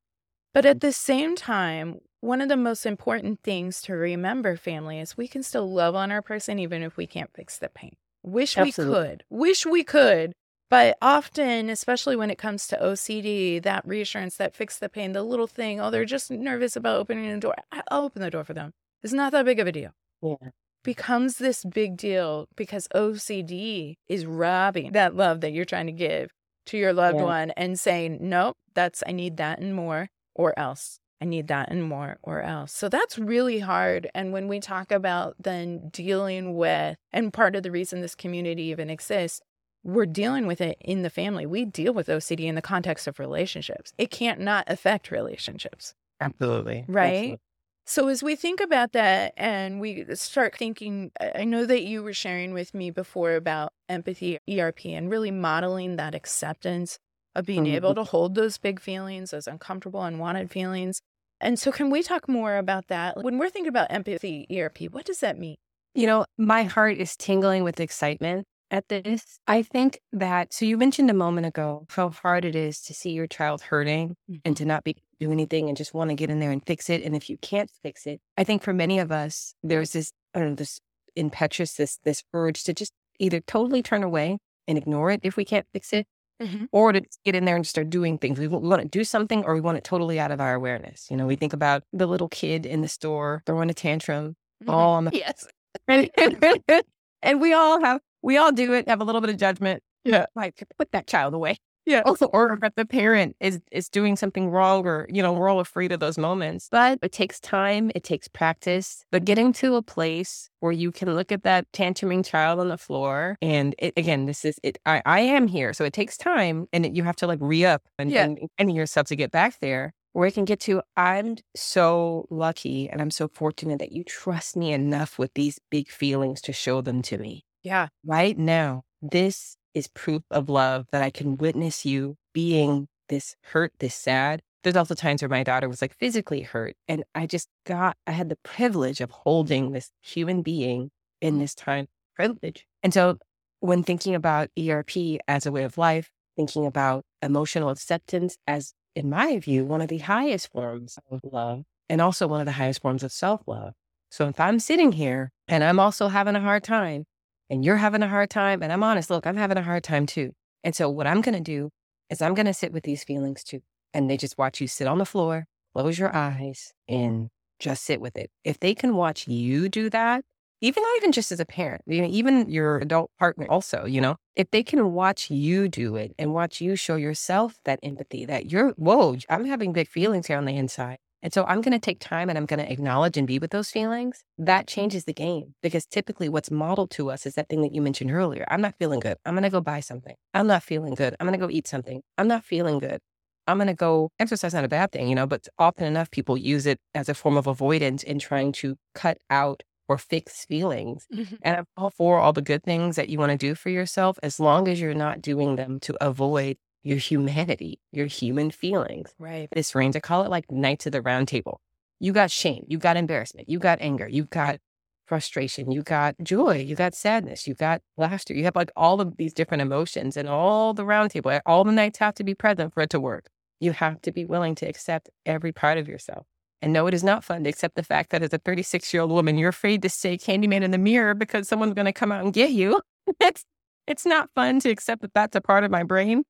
But at the same time, one of the most important things to remember, family, is we can still love on our person even if we can't fix the pain. Wish Absolutely. we could. Wish we could. But often, especially when it comes to OCD, that reassurance, that fix the pain, the little thing, oh, they're just nervous about opening the door. I'll open the door for them. It's not that big of a deal. Yeah. Becomes this big deal because OCD is robbing that love that you're trying to give to your loved Yeah. one and saying, nope, that's, I need that and more, or else. I need that and more, or else. So that's really hard. And when we talk about then dealing with, and part of the reason this community even exists, we're dealing with it in the family. We deal with OCD in the context of relationships. It can't not affect relationships. Absolutely. Right? Absolutely. So as we think about that and we start thinking, I I know that you were sharing with me before about empathy, ERP, and really modeling that acceptance of being able to hold those big feelings, those uncomfortable, unwanted feelings. And so, can we talk more about that? When we're thinking about empathy ERP, what does that mean? You know, my heart is tingling with excitement at this. I think that, so you mentioned a moment ago how hard it is to see your child hurting and mm-hmm. to not be do anything and just want to get in there and fix it. And if you can't fix it, I think for many of us, there's this, I don't know, this impetuous, this, this urge to just either totally turn away and ignore it if we can't fix it, Mhm. or to get in there and start doing things. We, want to do something or we want it totally out of our awareness. You know, we think about the little kid in the store throwing a tantrum all on the Yes. and, [laughs] and we all have we all do it have a little bit of judgment Yeah. like put that child away Yeah. also or if the parent is is doing something wrong or you know we're all afraid of those moments but it takes time it takes practice but getting to a place where you can look at that tantruming child on the floor and it, again this is it I, I am here so it takes time and it, you have to like re-up and, Yeah. and, and yourself to get back there where it can get to i'm so lucky and i'm so fortunate that you trust me enough with these big feelings to show them to me Yeah. right now this is proof of love that i can witness you being this hurt this sad. There's also times where my daughter was like physically hurt and i just got i had the privilege of holding this human being in this time privilege. And so when thinking about erp as a way of life thinking about emotional acceptance as in my view one of the highest forms of love and also one of the highest forms of self-love. So if i'm sitting here and i'm also having a hard time and you're having a hard time and i'm honest look i'm having a hard time too. And so what i'm going to do is i'm going to sit with these feelings too and they just watch you sit on the floor close your eyes and just sit with it. If they can watch you do that even not even just as a parent even your adult partner also you know if they can watch you do it and watch you show yourself that empathy that you're whoa i'm having big feelings here on the inside and so I'm going to take time and I'm going to acknowledge and be with those feelings. That changes the game because typically what's modeled to us is that thing that you mentioned earlier. I'm not feeling good. I'm going to go buy something. I'm not feeling good. I'm going to go eat something. I'm not feeling good. I'm going to go exercise, not a bad thing, you know, but often enough people use it as a form of avoidance in trying to cut out or fix feelings. Mm-hmm. And I'm all for all the good things that you want to do for yourself as long as you're not doing them to avoid your humanity, your human feelings Right. this range. I call it like Knights of the Round Table. You got shame, you got embarrassment, you got anger, you got frustration, you got joy, you got sadness, you got laughter. You have like all of these different emotions and all the round table. All the knights have to be present for it to work. You have to be willing to accept every part of yourself. And no, it is not fun to accept the fact that as a 36 year old woman, you're afraid to say Candyman in the mirror because someone's going to come out and get you. [laughs] it's, it's not fun to accept that that's a part of my brain.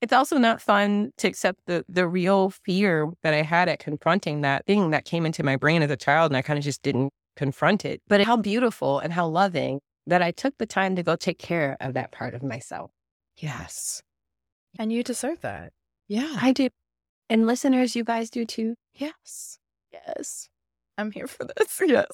It's also not fun to accept the the real fear that I had at confronting that thing that came into my brain as a child and I kind of just didn't confront it. But how beautiful and how loving that I took the time to go take care of that part of myself. Yes. And you deserve that. Yeah. I do. And listeners, you guys do too. Yes. Yes. I'm here for this. [laughs] Yes.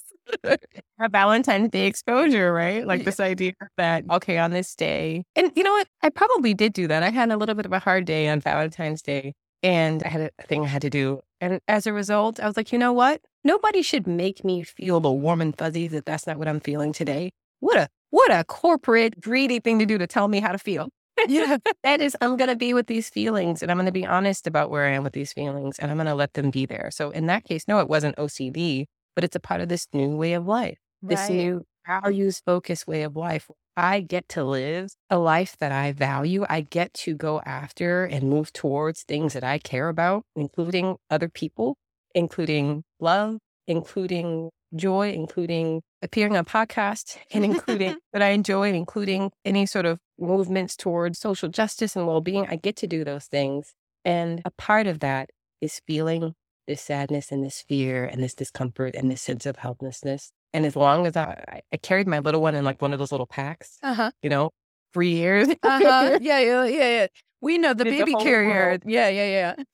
Our Valentine's Day exposure, right? Like Yeah. this idea that, okay, on this day. And you know what? I probably did do that. I had a little bit of a hard day on Valentine's Day and I had a thing I had to do. And as a result, I was like, you know what? Nobody should make me feel the warm and fuzzy that that's not what I'm feeling today. What a, what a corporate, greedy thing to do to tell me how to feel. Yeah. [laughs] that is, I'm going to be with these feelings and I'm going to be honest about where I am with these feelings and I'm going to let them be there. So in that case, no, it wasn't OCD, but it's a part of this new way of life, this Right. new values focused way of life. I get to live a life that I value. I get to go after and move towards things that I care about, including other people, including love, including joy, including appearing on podcasts, and including [laughs] that I enjoy, including any sort of movements towards social justice and well being. I get to do those things. And a part of that is feeling this sadness and this fear and this discomfort and this sense of helplessness. And as long as I, I- carried my little one in like one of those little packs, Uh huh. you know, for years. Uh huh. [laughs] Yeah. Yeah. Yeah. Yeah. We know the Did baby carrier. world. Yeah. Yeah. Yeah.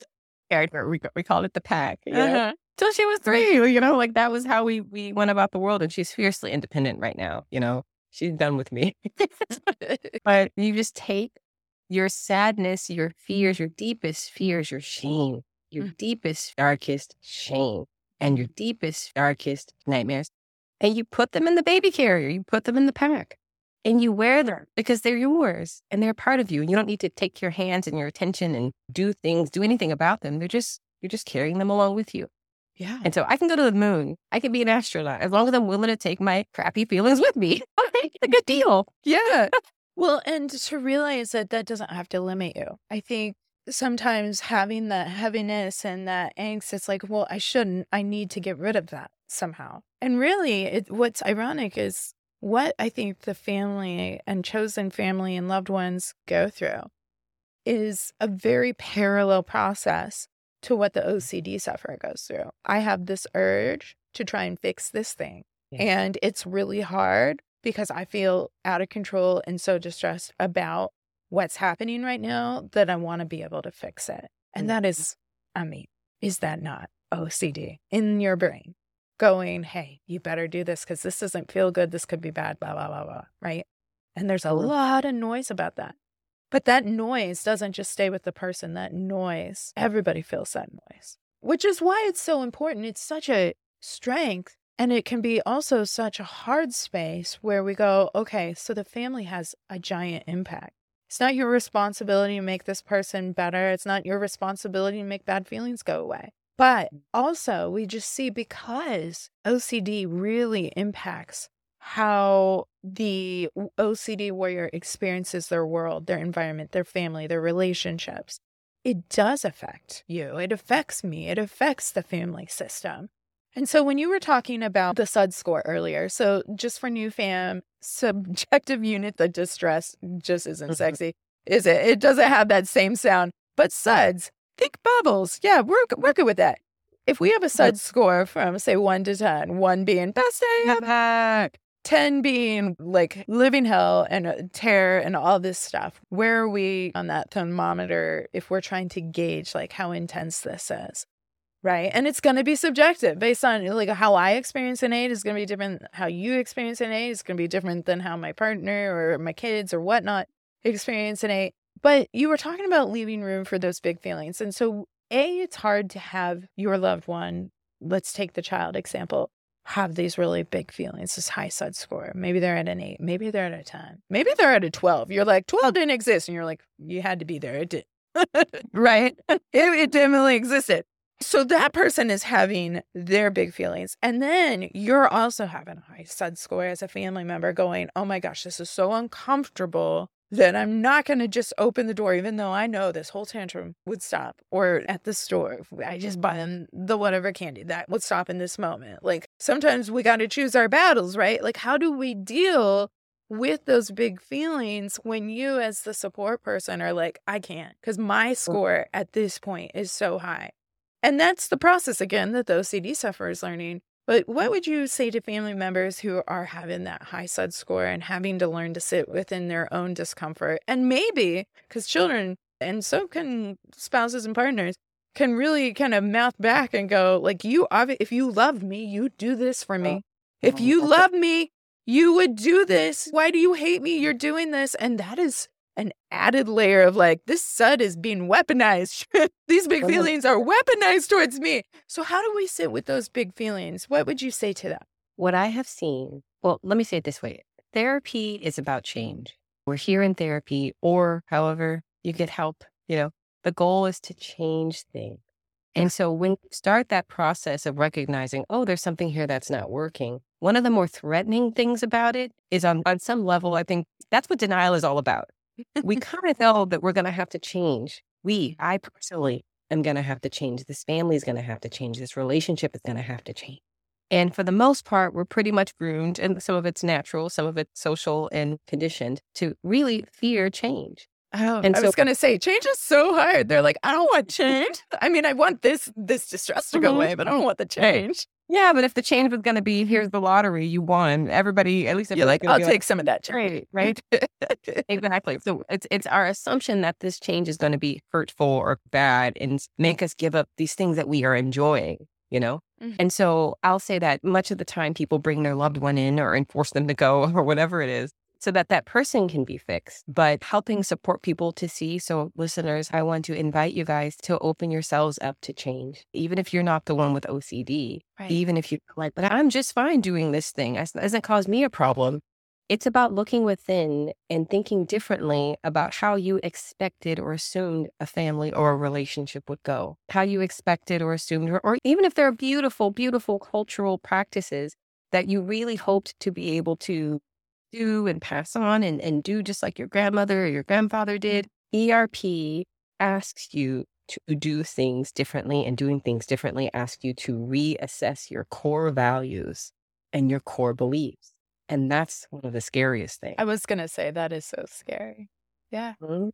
carried. We, we called it the pack. You? Uh-huh. Till she was three, you know, like that was how we we went about the world. And she's fiercely independent right now. You know, she's done with me. [laughs] but you just take your sadness, your fears, your deepest fears, your shame, your Mm. deepest, darkest shame, and your deepest, darkest nightmares, and you put them in the baby carrier. You put them in the pack. and you wear them because they're yours and they're part of you. And you don't need to take your hands and your attention and do things, do anything about them. They're just, you're just carrying them along with you. Yeah. And so I can go to the moon. I can be an astronaut as long as I'm willing to take my crappy feelings with me. [laughs] it's a good deal. Yeah. [laughs] well, and to realize that that doesn't have to limit you. I think sometimes having that heaviness and that angst, it's like, well, I shouldn't. I need to get rid of that somehow. And really, it, what's ironic is what I think the family and chosen family and loved ones go through is a very parallel process to what the OCD sufferer goes through. I have this urge to try and fix this thing. Yeah. And it's really hard because I feel out of control and so distressed about what's happening right now that I want to be able to fix it. And mm. that is, I mean, is that not OCD in your brain going, hey, you better do this because this doesn't feel good. This could be bad, blah, blah, blah, blah. Right. And there's a lot of noise about that. But that noise doesn't just stay with the person, that noise, everybody feels that noise, which is why it's so important. It's such a strength. And it can be also such a hard space where we go, okay, so the family has a giant impact. It's not your responsibility to make this person better. It's not your responsibility to make bad feelings go away. But also, we just see because OCD really impacts how the OCD warrior experiences their world, their environment, their family, their relationships. It does affect you. It affects me. It affects the family system. And so when you were talking about the SUD score earlier, so just for new fam, subjective [laughs] unit the distress just isn't mm-hmm. sexy, is it? It doesn't have that same sound. But SUDs, think bubbles. Yeah, we're, we're good with that. If we have a SUD score from, say, one to 10, one being best day ever, 10 being like living hell and uh, terror and all this stuff, where are we on that thermometer if we're trying to gauge like how intense this is? right? And it's going to be subjective based on like how i experience an aid is going to be different how you experience an aid is going to be different than how my partner or my kids or whatnot experience an aid but you were talking about leaving room for those big feelings. And so a it's hard to have your loved one let's take the child example have these really big feelings this high sud score. Maybe they're at an 8 maybe they're at a 10 maybe they're at a 12 you're like 12 didn't exist and you're like you had to be there it did. [laughs] Right? It, it definitely existed. So that person is having their big feelings. And then you're also having a high SUD score as a family member going, oh my gosh, this is so uncomfortable that I'm not going to just open the door, even though I know this whole tantrum would stop. Or at the store, I just buy them the whatever candy that would stop in this moment. Like sometimes we got to choose our battles, right? Like, how do we deal with those big feelings when you, as the support person, are like, I can't because my score at this point is so high. And that's the process again that the OCD sufferer is learning. But what would you say to family members who are having that high SUD score and having to learn to sit within their own discomfort? And maybe because children, and so can spouses and partners, can really kind of mouth back and go, like, you, if you love me, you do this for me. If you love me, you would do this. Why do you hate me? You're doing this. And that is an added layer of like, this SUD is being weaponized. [laughs] These big feelings are weaponized towards me. So, how do we sit with those big feelings? What would you say to that? What I have seen, well, let me say it this way therapy is about change. We're here in therapy, or however you get help, you know, the goal is to change things. And so when you start that process of recognizing, oh, there's something here that's not working, one of the more threatening things about it is on, on some level, I think that's what denial is all about we kind of know that we're going to have to change. We, I personally am going to have to change. This family is going to have to change. This relationship is going to have to change. And for the most part, we're pretty much groomed, and some of it's natural, some of it's social and conditioned to really fear change. Oh, and I so, was gonna say change is so hard. They're like, I don't want [laughs] change. I mean, I want this this distress to go mm-hmm. away, but I don't want the change. Yeah, but if the change was going to be here's the lottery, you won. Everybody, at least you're like, I'll take like, some of that change, right? [laughs] exactly. So it's it's our assumption that this change is going to be hurtful or bad and make us give up these things that we are enjoying. You know, mm-hmm. and so I'll say that much of the time people bring their loved one in or enforce them to go [laughs] or whatever it is so that that person can be fixed, but helping support people to see. So, listeners, I want to invite you guys to open yourselves up to change, even if you're not the one with OCD, right. even if you're like, but I'm just fine doing this thing. It doesn't cause me a problem. It's about looking within and thinking differently about how you expected or assumed a family or a relationship would go, how you expected or assumed, or, or even if there are beautiful, beautiful cultural practices that you really hoped to be able to do and pass on and, and do just like your grandmother or your grandfather did. ERP asks you to do things differently and doing things differently asks you to reassess your core values and your core beliefs. And that's one of the scariest things. I was going to say that is so scary. Yeah. Mhm.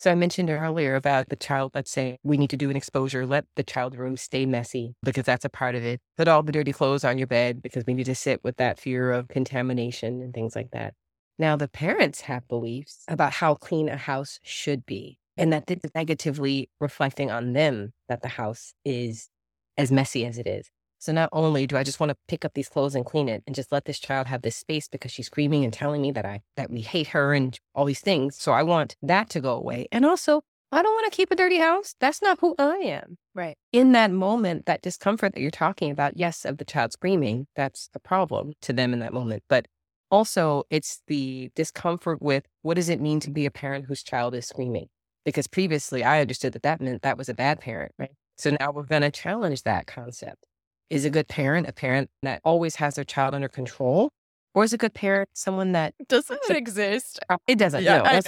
So I mentioned earlier about the child, let's say we need to do an exposure, let the child room stay messy because that's a part of it. Put all the dirty clothes on your bed because we need to sit with that fear of contamination and things like that. Now the parents have beliefs about how clean a house should be and that it's negatively reflecting on them that the house is as messy as it is. So not only do I just want to pick up these clothes and clean it and just let this child have this space because she's screaming and telling me that I that we hate her and all these things. So I want that to go away. And also, I don't want to keep a dirty house. That's not who I am. Right. In that moment, that discomfort that you're talking about, yes, of the child screaming, that's a problem to them in that moment. But also it's the discomfort with what does it mean to be a parent whose child is screaming? Because previously I understood that that meant that was a bad parent, right? So now we're going to challenge that concept. Is a good parent a parent that always has their child under control? Or is a good parent someone that Doesn't So- exist? it doesn't? Yeah, no, I, know, I'm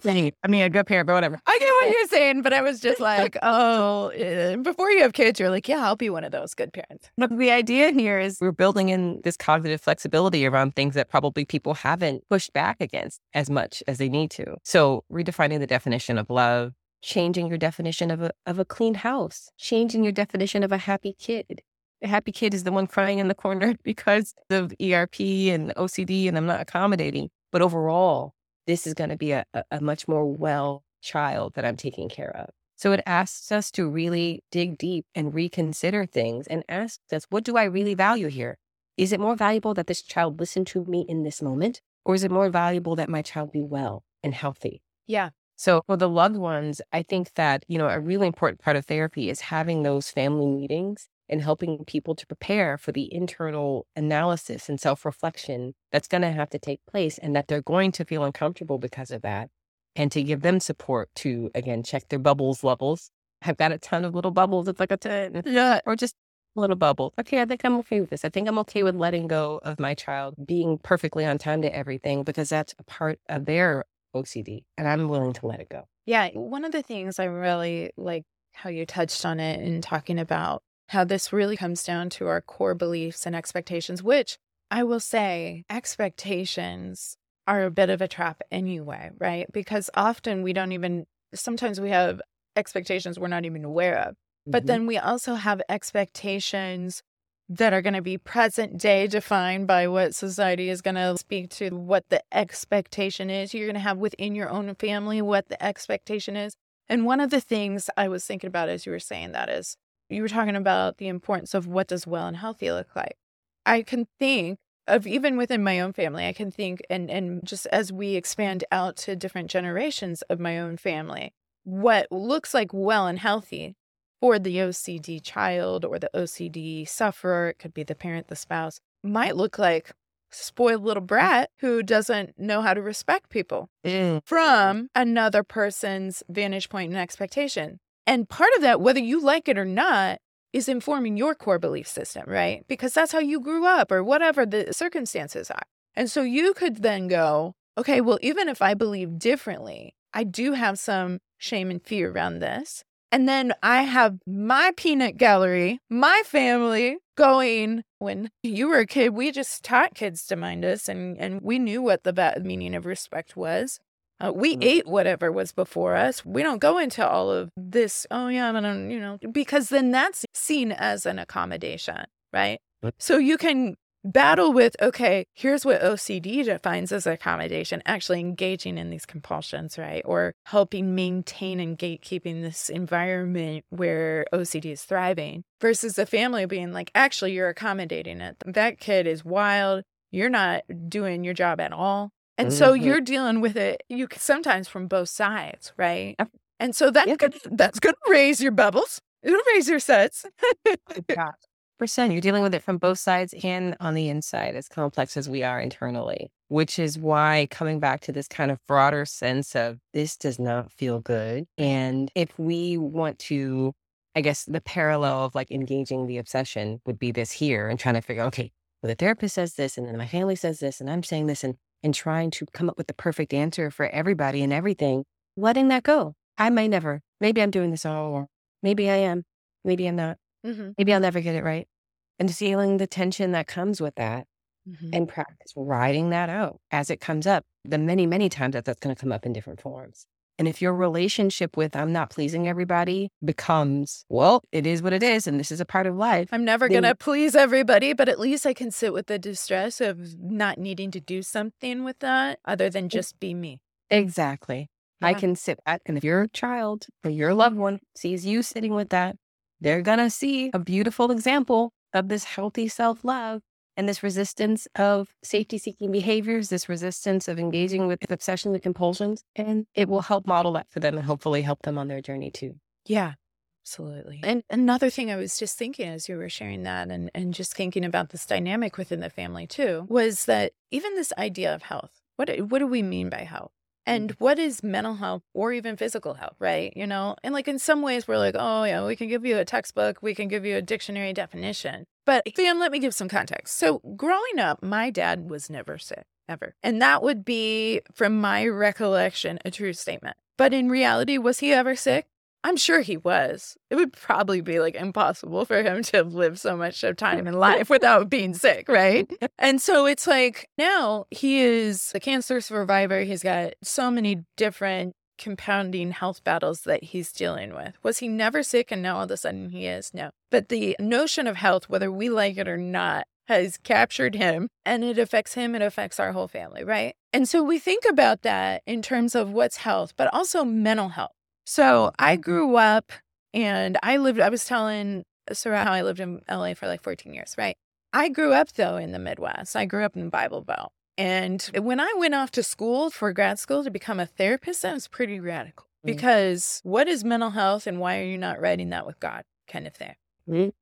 sorry. I mean, a good parent, but whatever. I get what [laughs] you're saying, but I was just [laughs] like, oh, eh, before you have kids, you're like, yeah, I'll be one of those good parents. But the idea here is we're building in this cognitive flexibility around things that probably people haven't pushed back against as much as they need to. So redefining the definition of love, changing your definition of a of a clean house, changing your definition of a happy kid. A happy kid is the one crying in the corner [laughs] because of ERP and OCD and I'm not accommodating. But overall, this is going to be a, a, a much more well child that I'm taking care of. So it asks us to really dig deep and reconsider things and ask us, what do I really value here? Is it more valuable that this child listen to me in this moment? Or is it more valuable that my child be well and healthy? Yeah. So for the loved ones, I think that, you know, a really important part of therapy is having those family meetings and helping people to prepare for the internal analysis and self-reflection that's going to have to take place and that they're going to feel uncomfortable because of that and to give them support to again check their bubbles levels. I've got a ton of little bubbles. It's like a 10 Yeah. or just a little bubble. Okay, I think I'm okay with this. I think I'm okay with letting go of my child being perfectly on time to everything because that's a part of their OCD and I'm willing to let it go. Yeah. One of the things I really like how you touched on it in talking about how this really comes down to our core beliefs and expectations, which I will say expectations are a bit of a trap anyway, right? Because often we don't even, sometimes we have expectations we're not even aware of. But Mhm. then we also have expectations that are going to be present day defined by what society is going to speak to, what the expectation is. You're going to have within your own family what the expectation is. And one of the things I was thinking about as you were saying that is you were talking about the importance of what does well and healthy look like. I can think of even within my own family, I can think and and just as we expand out to different generations of my own family, what looks like well and healthy for the OCD child or the OCD sufferer, it could be the parent, the spouse, might look like spoiled little brat who doesn't know how to respect people Mm. from another person's vantage point and expectation. And part of that, whether you like it or not, is informing your core belief system, right? Because that's how you grew up or whatever the circumstances are. And so you could then go, okay, well, even if I believe differently, I do have some shame and fear around this. And then I have my peanut gallery, my family going, when you were a kid, we just taught kids to mind us and, and we knew what the meaning of respect was. Uh, we Mhm. ate whatever was before us. We don't go into all of this, oh, yeah, I'm going to, you know, because then that's seen as an accommodation, right? Yep. So you can battle with, okay, here's what OCD defines as accommodation, actually engaging in these compulsions, right? Or helping maintain and gatekeeping this environment where OCD is thriving versus the family being like, actually, you're accommodating it. That kid is wild. You're not doing your job at all. And so Mhm. you're dealing with it you sometimes from both sides, right? And so that's Yep. gonna that's gonna raise your bubbles. It'll [laughs] raise your SUDs. Yeah. 100%. You're dealing with it from both sides and on the inside, as complex as we are internally, which is why coming back to this kind of broader sense of this does not feel good. And if we want to, I guess the parallel of like engaging the obsession would be this here and trying to figure, okay, well, the therapist says this, and then my family says this, and I'm saying this, and, and trying to come up with the perfect answer for everybody and everything, letting that go. I may never, maybe I'm doing this all wrong. Maybe I am. Maybe I'm not. Mm-hmm. Maybe I'll never get it right. And feeling the tension that comes with that Mm-hmm. and practice riding that out as it comes up, the many, many times that that's going to come up in different forms. And if your relationship with I'm not pleasing everybody becomes, well, it is what it is, and this is a part of life. I'm never Then- going to please everybody, but at least I can sit with the distress of not needing to do something with that other than just be me. Exactly. I can sit back, and if your child or your loved one sees you sitting with that, they're going to see a beautiful example of this healthy self love and this resistance of safety seeking behaviors, this resistance of engaging with obsession and compulsions. And it will help model that for them and hopefully help them on their journey too. Yeah, absolutely. And another thing I was just thinking as you were sharing that and, and just thinking about this dynamic within the family too was that even this idea of health, what, what do we mean by health? And mm-hmm. what is mental health or even physical health, right? You know, and like in some ways we're like, oh, yeah, we can give you a textbook, we can give you a dictionary definition. But fam, let me give some context. So growing up, my dad was never sick, ever. And that would be, from my recollection, a true statement. But in reality, was he ever sick? I'm sure he was. It would probably be like impossible for him to have lived so much of time in life without being sick, right? [laughs] And so it's like now he is a cancer survivor. He's got so many different compounding health battles that he's dealing with. Was he never sick and now all of a sudden he is? No. But the notion of health, whether we like it or not, has captured him and it affects him, it affects our whole family, right? And so we think about that in terms of what's health, but also mental health. So I grew up and I lived, I was telling Saraa how I lived in LA for like 14 years, right? I grew up though in the Midwest. I grew up in the Bible Belt. And when I went off to school for grad school to become a therapist, that was pretty radical Mm. because what is mental health and why are you not writing that with God kind of thing? Mm.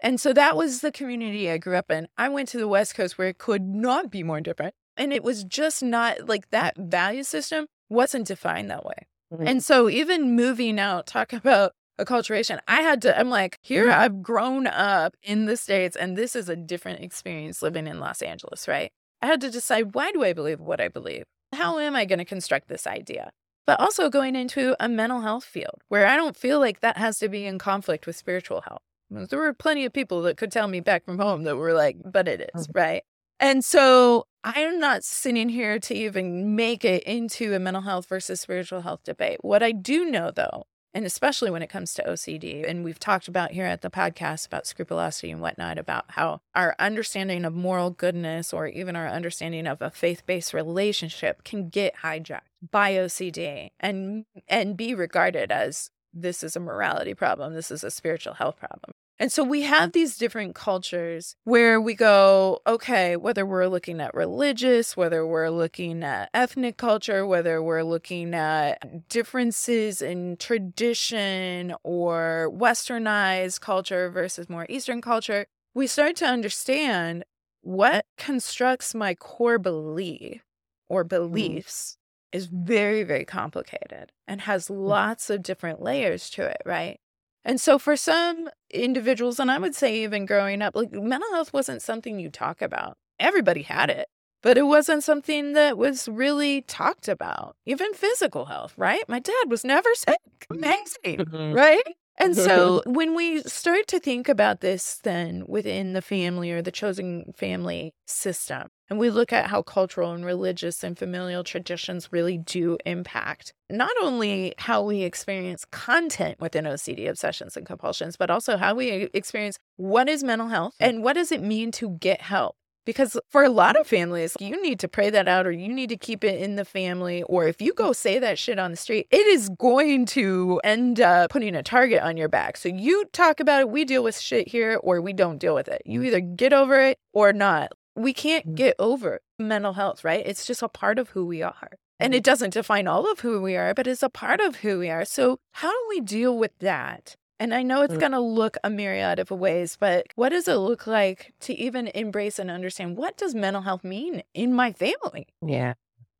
And so that was the community I grew up in. I went to the West Coast where it could not be more different. And it was just not like that value system wasn't defined that way. And so even moving out, talk [laughs] about acculturation, I had to, I'm like, here mm-hmm. I've grown up in the States and this is a different experience living in Los Angeles, right? I had to decide why do I believe what I believe? How am I going to construct this idea? But also going into a mental health field where I don't feel like that has to be in conflict with spiritual health. There were plenty of people that could tell me back from home that were like, but it is, mm-hmm. right? And so I'm not sitting here to even make it into a mental health versus spiritual health debate. What I do know, though, and especially when it comes to OCD, and we've talked about here at the podcast about scrupulosity and whatnot, about how our understanding of moral goodness or even our understanding of a faith based relationship can get hijacked by OCD and and be regarded as this is a morality problem, this is a spiritual health problem. And so we have these different cultures where we go, okay, whether we're looking at religious, whether we're looking at ethnic culture, whether we're looking at differences in tradition or westernized culture versus more Eastern culture, we start to understand what constructs my core belief or mm. beliefs is very, very complicated and has mm. lots of different layers to it, right? And so for some individuals, and I would say even growing up, like mental health wasn't something you talk about. Everybody had it, but it wasn't something that was really talked about. Even physical health, right? My dad was never [laughs] sick. Amazing, Mhm. right? And [laughs] so when we start to think about this then within the family or the chosen family system, and we look at how cultural and religious and familial traditions really do impact not only how we experience content within OCD obsessions and compulsions, but also how we experience what is mental health and what does it mean to get help. Because for a lot of families, you need to pray that out or you need to keep it in the family. Or if you go say that shit on the street, it is going to end up putting a target on your back. So you talk about it, we deal with shit here, or we don't deal with it. You either get over it or not. We can't mm. get over mental health, right? It's just a part of who we are. And mm. it doesn't define all of who we are, but it's a part of who we are. So, how do we deal with that? And I know it's Mm. going to look a myriad of ways, but what does it look like to even embrace and understand what does mental health mean in my family? Yeah.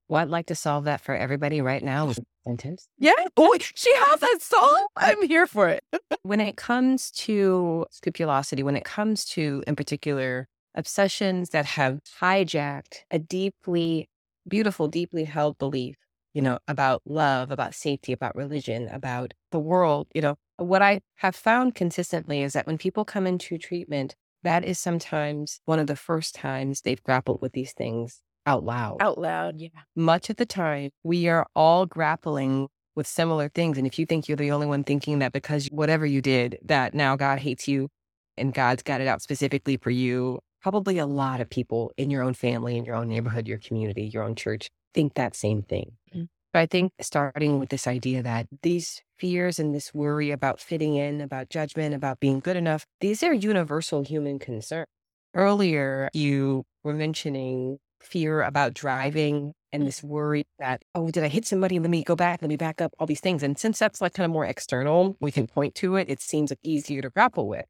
Well, I'd like to solve that for everybody right now with a sentence. Yeah. Oh, [laughs] she has that song. I'm here for it. [laughs] When it comes to scrupulosity, when it comes to, in particular, obsessions that have hijacked a deeply beautiful, deeply held belief, you know, about love, about safety, about religion, about the world, you know, what I have found consistently is that when people come into treatment, that is sometimes one of the first times they've grappled with these things out loud. Out loud. Yeah. much of the time we are all grappling with similar things and if you think you're the only one thinking that because whatever you did that now god hates you and god's got it out specifically for you probably a lot of people in your own family in your own neighborhood your community your own church think that same thing Mhm. but i think starting with this idea that these fears and this worry about fitting in about judgment about being good enough these are universal human concerns earlier you were mentioning fear about driving and mm. this worry that, oh, did I hit somebody? Let me go back, let me back up, all these things. And since that's like kind of more external, we can point to it, it seems like easier to grapple with.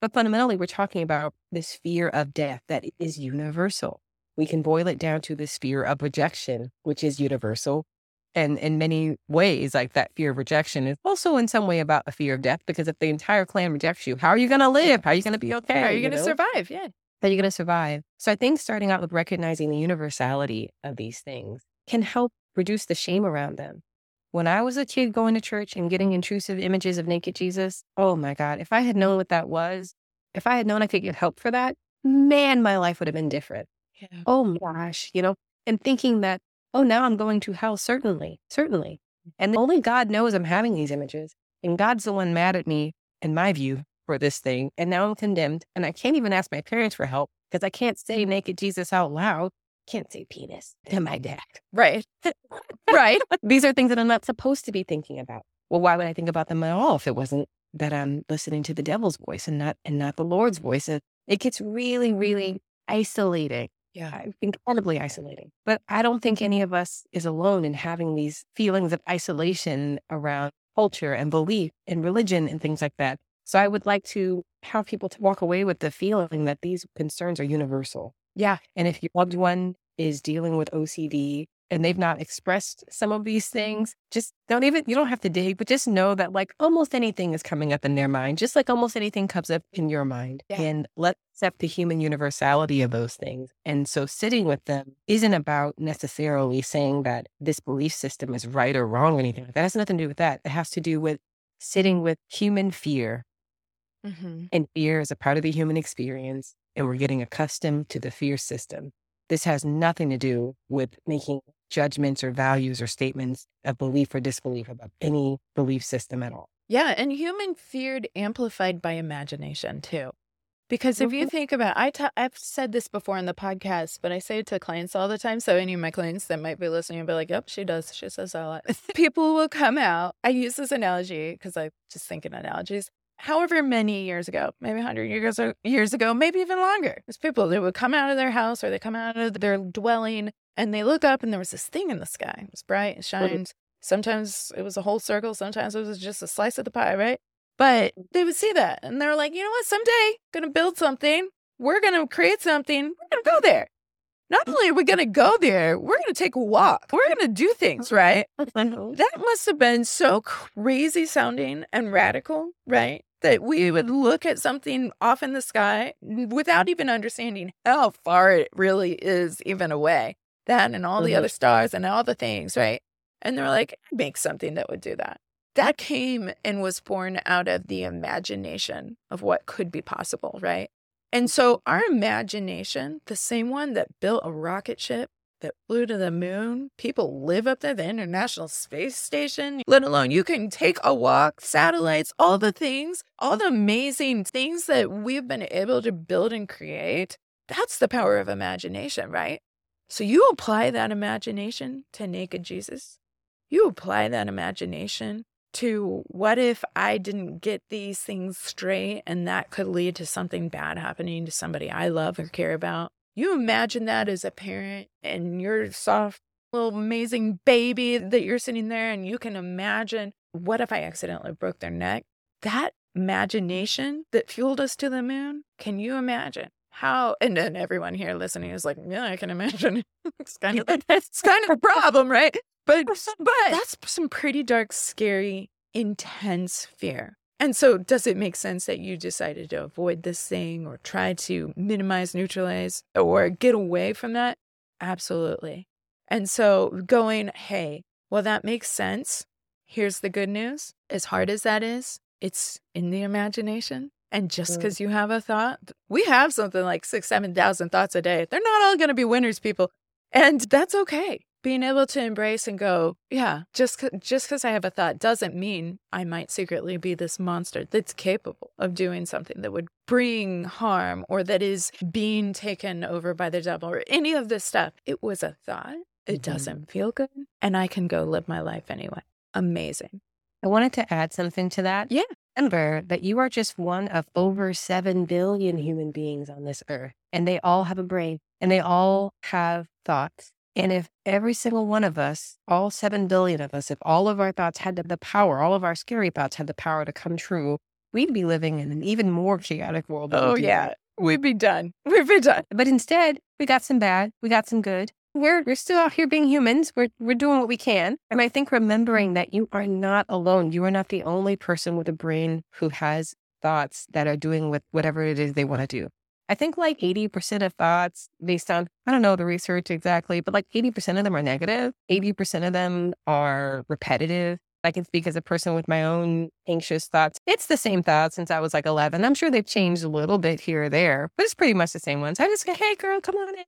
But fundamentally, we're talking about this fear of death that is universal. We can boil it down to this fear of rejection, which is universal. And in many ways, like that fear of rejection is also in some way about a fear of death, because if the entire clan rejects you, how are you going to live? How are you going to be okay? How are you going to survive? Yeah. that you're going to survive. So I think starting out with recognizing the universality of these things can help reduce the shame around them. When I was a kid going to church and getting intrusive images of naked Jesus, oh my God, if I had known what that was, if I had known I could get help for that, man, my life would have been different. Yeah. Oh my gosh, you know, and thinking that, oh, now I'm going to hell, certainly, certainly. And only God knows I'm having these images. And God's the one mad at me, in my view, for this thing. And now I'm condemned. And I can't even ask my parents for help because I can't say naked Jesus out loud. Can't say penis to my dad. Right. [laughs] right. These are things that I'm not supposed to be thinking about. Well, why would I think about them at all if it wasn't that I'm listening to the devil's voice and not and not the Lord's voice? It, it gets really, really isolating. Yeah. uh, incredibly isolating. But I don't think any of us is alone in having these feelings of isolation around culture and belief and religion and things like that. So I would like to have people to walk away with the feeling that these concerns are universal. Yeah. And if your loved one is dealing with OCD and they've not expressed some of these things, just don't even, you don't have to dig, but just know that like almost anything is coming up in their mind, just like almost anything comes up in your mind. Yeah. And let's accept the human universality of those things. And so sitting with them isn't about necessarily saying that this belief system is right or wrong or anything. That has nothing to do with that. It has to do with sitting with human fear Mm-hmm. and fear is a part of the human experience, and we're getting accustomed to the fear system. This has nothing to do with making judgments or values or statements of belief or disbelief about any belief system at all. Yeah, and human feared amplified by imagination too. Because if you Mhm. think about I ta- I've said this before in the podcast, but I say it to clients all the time. So any of my clients that might be listening will be like, yep, she does. She says that a lot. [laughs] People will come out. I use this analogy because I just think in analogies. However many years ago, maybe 100 years, years ago, maybe even longer, there's people that would come out of their house or they come out of their dwelling and they look up and there was this thing in the sky. It was bright, it shines. Sometimes it was a whole circle. Sometimes it was just a slice of the pie, right? But they would see that and they're like, you know what? Someday, gonna build something. We're gonna create something. We're gonna go there. Not only are we gonna go there, we're gonna take a walk. We're gonna do things, right? [laughs] That must have been so crazy sounding and radical, right? That we would look at something off in the sky without even understanding how far it really is even away. That and all the Mhm. other stars and all the things, right? And they're like, make something that would do that. That came and was born out of the imagination of what could be possible, right? And so our imagination, the same one that built a rocket ship that flew to the moon, people live up there, the International Space Station, let alone you can take a walk, satellites, all the things, all the amazing things that we've been able to build and create. That's the power of imagination, right? So you apply that imagination to naked Jesus. You apply that imagination to what if I didn't get these things straight and that could lead to something bad happening to somebody I love or care about. You imagine that as a parent and your soft little amazing baby that you're sitting there and you can imagine what if I accidentally broke their neck? That imagination that fueled us to the moon. Can you imagine how? And then everyone here listening is like, yeah, I can imagine. [laughs] it's kind of it's kind of a problem, right? But but that's some pretty dark, scary, intense fear. And so, does it make sense that you decided to avoid this thing or try to minimize, neutralize, or get away from that? Absolutely. And so, going, hey, well, that makes sense. Here's the good news. As hard as that is, it's in the imagination. And just because mm. you have a thought, we have something like six, 7,000 thoughts a day. They're not all going to be winners, people. And that's okay being able to embrace and go, yeah, just just because I have a thought doesn't mean I might secretly be this monster that's capable of doing something that would bring harm or that is being taken over by the devil or any of this stuff. It was a thought. It mm-hmm. doesn't feel good, and I can go live my life anyway. Amazing. I wanted to add something to that. Yeah. Remember that you are just one of over 7 billion human beings on this earth, and they all have a brain and they all have thoughts and if every single one of us, all 7 billion of us, if all of our thoughts had the power, all of our scary thoughts had the power to come true, we'd be living in an even more chaotic world. Oh, yeah. We'd be done. [laughs] We'd be done. But instead, we got some bad, we got some good. We're, we're still out here being humans. We're, we're doing what we can. And I think remembering that you are not alone. You are not the only person with a brain who has thoughts that are doing with whatever it is they want to do. I think like 80% of thoughts, based on, I don't know the research exactly, but like 80% of them are negative. 80% of them are repetitive. I can speak as a person with my own anxious thoughts. It's the same thoughts since I was like 11. I'm sure they've changed a little bit here or there, but it's pretty much the same ones. I just go, hey, girl, come on in.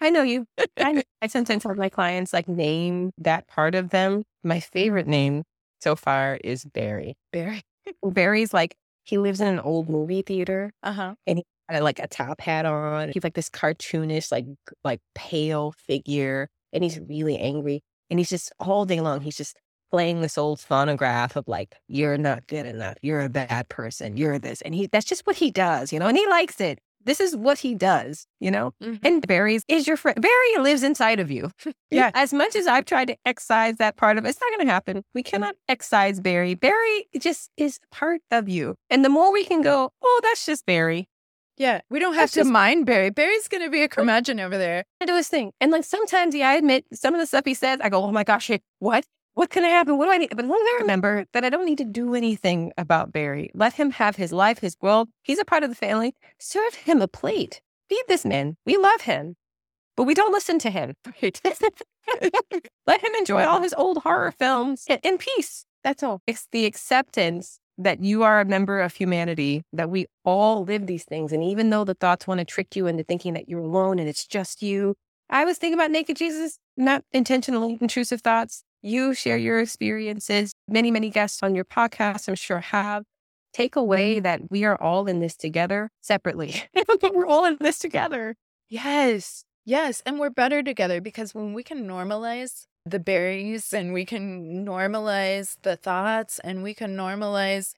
I know you. I, know. I sometimes tell my clients, like, name that part of them. My favorite name so far is Barry. Barry. Barry's like, he lives in an old movie theater. Uh huh. And he had like a top hat on. He's like this cartoonish, like like pale figure, and he's really angry. And he's just all day long, he's just playing this old phonograph of like, "You're not good enough. You're a bad person. You're this," and he that's just what he does, you know. And he likes it. This is what he does, you know. Mm-hmm. And Barry's is your friend. Barry lives inside of you. [laughs] yeah. As much as I've tried to excise that part of it, it's not going to happen. We cannot excise Barry. Barry just is part of you. And the more we can go, oh, that's just Barry. Yeah, we don't have That's to just, mind Barry. Barry's going to be a curmudgeon over there. I do his thing. And like sometimes, yeah, I admit some of the stuff he says, I go, oh my gosh, what? What can I happen? What do I need? But long as I remember that I don't need to do anything about Barry. Let him have his life, his world. He's a part of the family. Serve him a plate. Feed this man. We love him, but we don't listen to him. [laughs] [laughs] Let him enjoy all his old horror films in peace. That's all. It's the acceptance that you are a member of humanity, that we all live these things. And even though the thoughts want to trick you into thinking that you're alone and it's just you, I was thinking about naked Jesus, not intentionally intrusive thoughts. You share your experiences. Many, many guests on your podcast, I'm sure, have. Take away mm-hmm. that we are all in this together separately. [laughs] we're all in this together. Yes. Yes. And we're better together because when we can normalize the Barrys and we can normalize the thoughts and we can normalize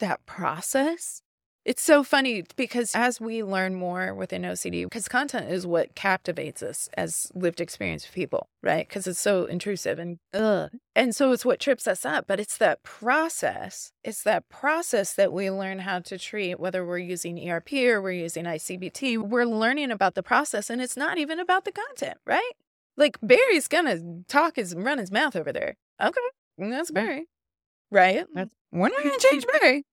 that process. It's so funny because as we learn more within OCD, because content is what captivates us as lived experience people, right? Because it's so intrusive and ugh. And so it's what trips us up. But it's that process. It's that process that we learn how to treat, whether we're using ERP or we're using ICBT. We're learning about the process and it's not even about the content, right? Like Barry's gonna talk his run his mouth over there. Okay, that's Barry, right? That's, we're not gonna change [laughs] Barry.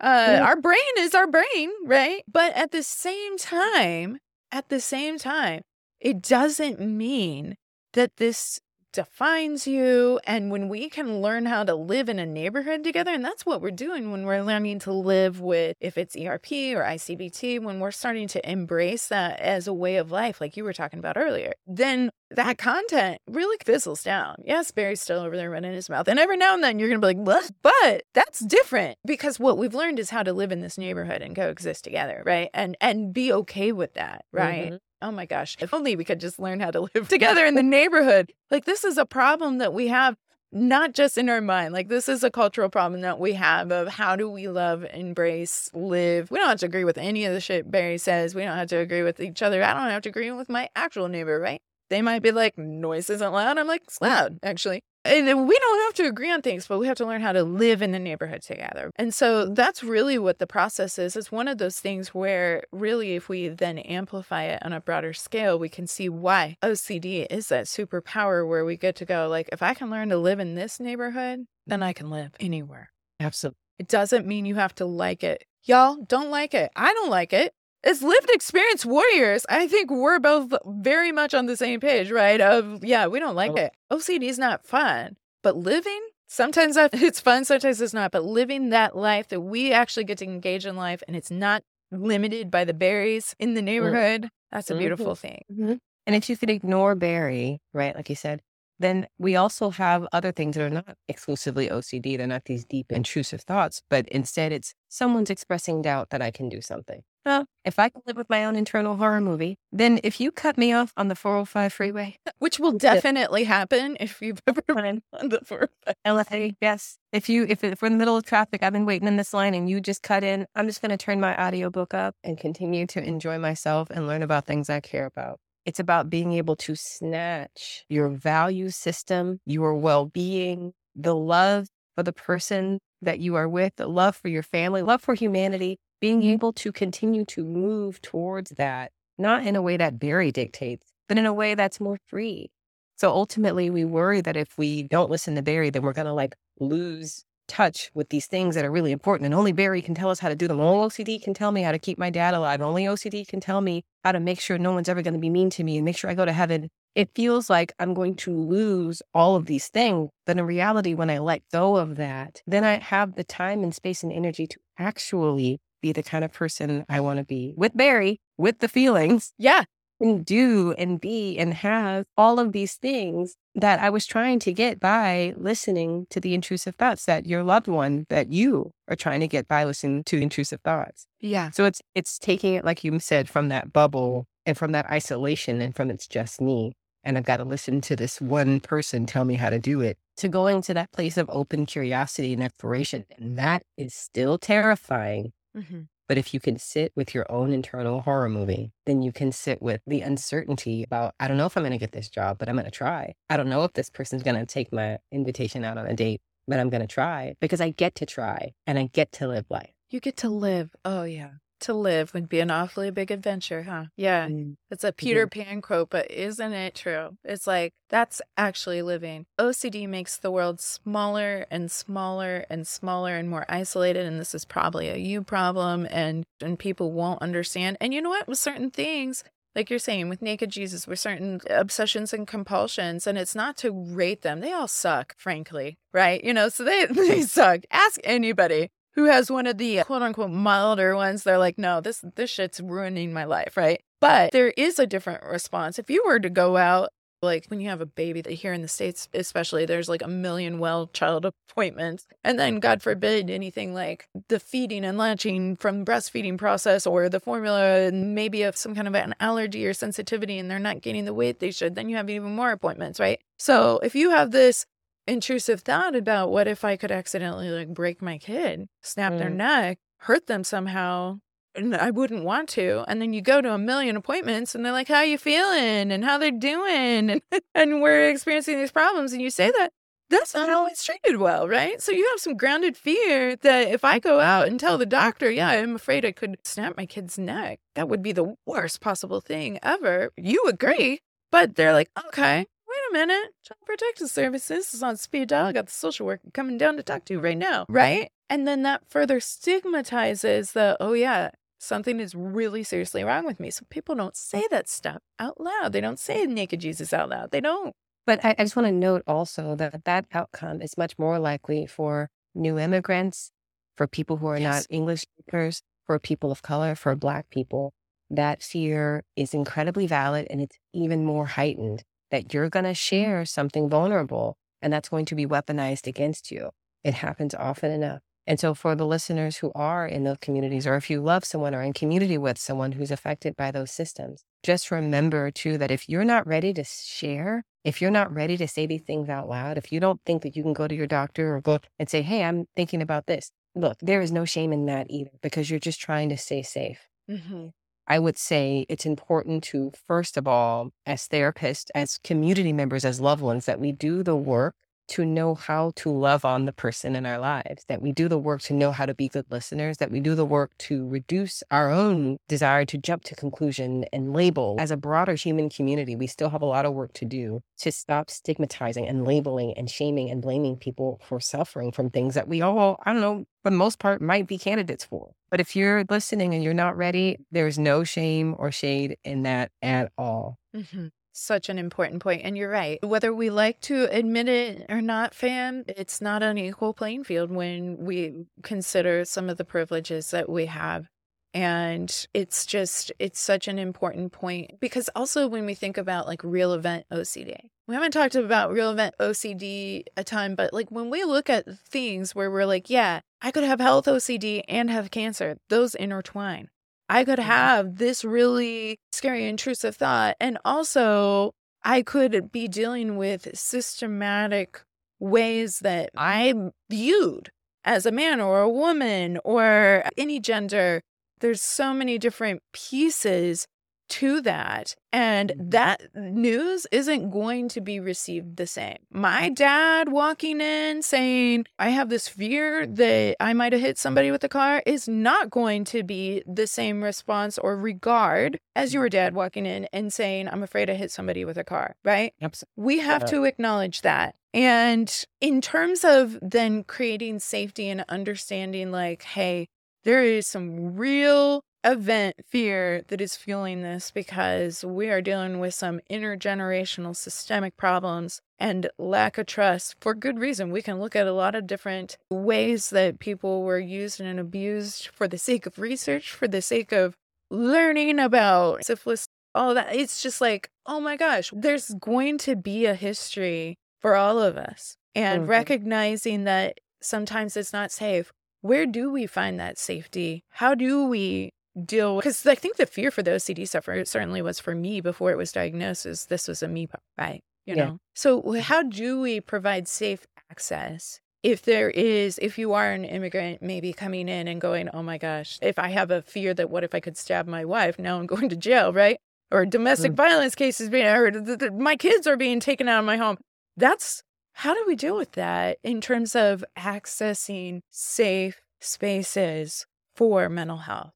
Uh, our brain is our brain, right? But at the same time, at the same time, it doesn't mean that this defines you. And when we can learn how to live in a neighborhood together, and that's what we're doing when we're learning to live with, if it's ERP or ICBT, when we're starting to embrace that as a way of life, like you were talking about earlier, then that content really fizzles down. Yes, Barry's still over there running his mouth. And every now and then you're to be like? But that's different because what we've learned is how to live in this neighborhood and coexist together, right? And and be okay with that, right? Mm-hmm oh my gosh, if only we could just learn how to [laughs] live together in the neighborhood. Like, this is a problem that we have not just in our mind. Like, this is a cultural problem that we have of how do we love, embrace, live. We don't have to agree with any of the shit Barry says. We don't have to agree with each other. I don't have to agree with my actual neighbor, right? They might be like, noise isn't loud. I'm like, it's loud, actually. And we don't have to agree on things, but we have to learn how to live in the neighborhood together. And so that's really what the process is. It's one of those things where, really, if we then amplify it on a broader scale, we can see why OCD is that superpower where we get to go, like, if I can learn to live in this neighborhood, then I can live anywhere. Absolutely. It doesn't mean you have to like it. Y'all don't like it. I don't like it as lived experience warriors, I think we're both very much on the same page, right? Of yeah, we don't like oh. it. OCD is not fun, but living sometimes [laughs] it's fun, sometimes it's not. But living that life that we actually get to engage in life, and it's not limited by the Barrys in the mm. neighborhood. That's a beautiful mm-hmm. thing. Mm-hmm. And if you could ignore Barry, right, like you said, then we also have other things that are not exclusively OCD. They're not these deep, intrusive thoughts, but instead it's someone's expressing doubt that I can do something. Well, if I can live with my own internal horror movie, then if you cut me off on the 405 freeway, [laughs] which will definitely happen if you've [laughs] ever been on the 405 LFA, yes. If you if, if we're in the middle of traffic, I've been waiting in this line and you just cut in, I'm just going to turn my audiobook up and continue to enjoy myself and learn about things I care about. It's about being able to snatch your value system, your well being, the love for the person that you are with, the love for your family, love for humanity, being able to continue to move towards that, not in a way that Barry dictates, but in a way that's more free. So ultimately, we worry that if we don't listen to Barry, then we're going to like lose touch with these things that are really important. And only Barry can tell us how to do them. Only OCD can tell me how to keep my dad alive. Only OCD can tell me how to make sure no one's ever going to be mean to me and make sure I go to heaven. It feels like I'm going to lose all of these things. But in reality, when I let go of that, then I have the time and space and energy to actually be the kind of person I want to be with Barry, with the feelings. Yeah. And do and be and have all of these things that I was trying to get by listening to the intrusive thoughts that your loved one, that you are trying to get by listening to intrusive thoughts. Yeah. So it's it's taking it, like you said, from that bubble and from that isolation and from it's just me. And I've got to listen to this one person tell me how to do it to going to that place of open curiosity and exploration. And that is still terrifying Mm-hmm. But if you can sit with your own internal horror movie, then you can sit with the uncertainty about, I don't know if I'm going to get this job, but I'm going to try. I don't know if this person's going to take my invitation out on a date, but I'm going to try because I get to try and I get to live life. You get to live. Oh, yeah to live would be an awfully big adventure, huh? Yeah. Mm. It's a Peter Pan quote, but isn't it true? It's like that's actually living. OCD makes the world smaller and smaller and smaller and more isolated and this is probably a you problem and and people won't understand. And you know what? With certain things, like you're saying with naked jesus with certain obsessions and compulsions and it's not to rate them they all suck frankly right you know so they [laughs] they suck ask anybody who has one of the uh, quote unquote milder ones, they're like, no, this this shit's ruining my life, right? But there is a different response. If you were to go out, like when you have a baby that here in the States, especially, there's like a million well child appointments. And then God forbid anything like the feeding and latching from breastfeeding process or the formula and maybe of some kind of an allergy or sensitivity and they're not gaining the weight they should, then you have even more appointments, right? So if you have this intrusive thought about what if I could accidentally like break my kid, snap mm. their neck, hurt them somehow, and I wouldn't want to. And then you go to a million appointments and they're like, How you feeling? and how they're doing and, [laughs] and we're experiencing these problems and you say that. That's not always treated well, right? So you have some grounded fear that if I go out and tell the doctor, yeah, I'm afraid I could snap my kid's neck, that would be the worst possible thing ever. You agree. But they're like, okay, minute, Child Protective Services is on speed dial. I got the social worker coming down to talk to you right now, right? And then that further stigmatizes the, oh yeah, something is really seriously wrong with me. So people don't say that stuff out loud. They don't say naked Jesus out loud. They don't. But I, I just want to note also that that outcome is much more likely for new immigrants, for people who are yes. not English speakers, for people of color, for Black people. That fear is incredibly valid and it's even more heightened that you're going to share something vulnerable and that's going to be weaponized against you. It happens often enough. And so, for the listeners who are in those communities, or if you love someone or in community with someone who's affected by those systems, just remember too that if you're not ready to share, if you're not ready to say these things out loud, if you don't think that you can go to your doctor or go and say, Hey, I'm thinking about this, look, there is no shame in that either because you're just trying to stay safe. Mm-hmm. I would say it's important to, first of all, as therapists, as community members, as loved ones, that we do the work to know how to love on the person in our lives, that we do the work to know how to be good listeners, that we do the work to reduce our own desire to jump to conclusion and label. As a broader human community, we still have a lot of work to do to stop stigmatizing and labeling and shaming and blaming people for suffering from things that we all, I don't know, for the most part, might be candidates for. But if you're listening and you're not ready, there's no shame or shade in that at all. Mm-hmm. Such an important point. And you're right. Whether we like to admit it or not, fam, it's not an equal playing field when we consider some of the privileges that we have. And it's just, it's such an important point because also when we think about like real event OCD, we haven't talked about real event OCD a ton, but like when we look at things where we're like, yeah, I could have health OCD and have cancer, those intertwine. I could mm-hmm. have this really scary, intrusive thought. And also, I could be dealing with systematic ways that I'm viewed as a man or a woman or any gender. There's so many different pieces to that. And Mm-hmm. that news isn't going to be received the same. My dad walking in saying, I have this fear that I might have hit somebody with a car is not going to be the same response or regard as your dad walking in and saying, I'm afraid I hit somebody with a car, right? Absolutely. We have to acknowledge that. And in terms of then creating safety and understanding, like, hey, there is some real event fear that is fueling this because we are dealing with some intergenerational systemic problems and lack of trust for good reason. We can look at a lot of different ways that people were used and abused for the sake of research, for the sake of learning about syphilis, all that. It's just like, oh my gosh, there's going to be a history for all of us. And Mhm. recognizing that sometimes it's not safe. Where do we find that safety? How do we deal because I think the fear for the OCD sufferer certainly was for me before it was diagnosed is this was a me right you Yeah. know so how do we provide safe access if there is if you are an immigrant maybe coming in and going oh my gosh if I have a fear that what if I could stab my wife now I'm [laughs] going to jail right or domestic Mm. violence cases being or th- th- my kids are being taken out of my home that's how do we deal with that in terms of accessing safe spaces for mental health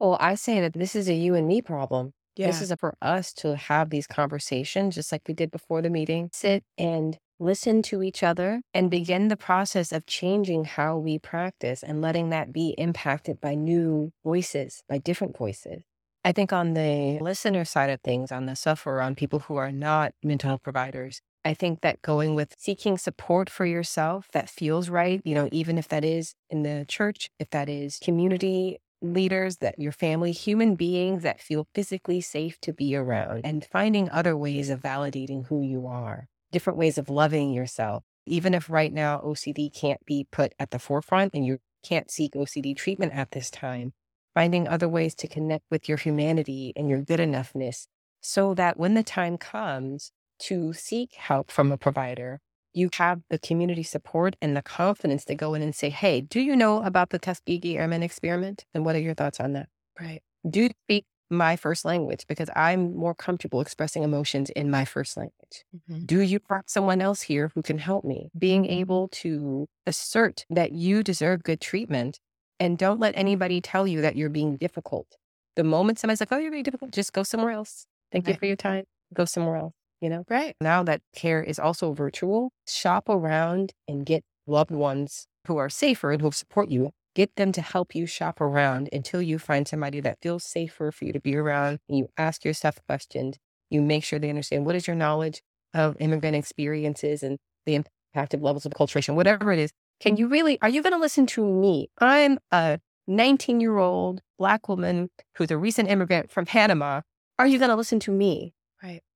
Well, I say that this is a you and me problem. yeah This is for us to have these conversations, just like we did before the meeting. Sit and listen to each other and begin the process of changing how we practice and letting that be impacted by new voices, by different voices. I think on the listener side of things, on the sufferer, on people who are not mental health providers, I think that going with seeking support for yourself that feels right, you know, even if that is in the church, if that is community leaders, that your family, human beings that feel physically safe to be around, and finding other ways of validating who you are, different ways of loving yourself. Even if right now OCD can't be put at the forefront and you can't seek OCD treatment at this time, finding other ways to connect with your humanity and your good enoughness so that when the time comes to seek help from a provider, you have the community support and the confidence to go in and say, Hey, do you know about the Tuskegee Airmen experiment? And what are your thoughts on that? right Do you speak my first language? Because I'm more comfortable expressing emotions in my first language. Mhm. Do you have someone else here who can help me? Being able to assert that you deserve good treatment and don't let anybody tell you that you're being difficult. The moment somebody's like, oh, you're being difficult, just go somewhere else. Thank you for your time. Go somewhere else, you know? right Now that care is also virtual, shop around and get loved ones who are safer and who support you. Get them to help you shop around until you find somebody that feels safer for you to be around. And you ask yourself questions. You make sure they understand what is your knowledge of immigrant experiences and the impact of levels of acculturation, whatever it is. Can you really, are you going to listen to me? I'm a 19 year old Black woman who's a recent immigrant from Panama. Are you going to listen to me?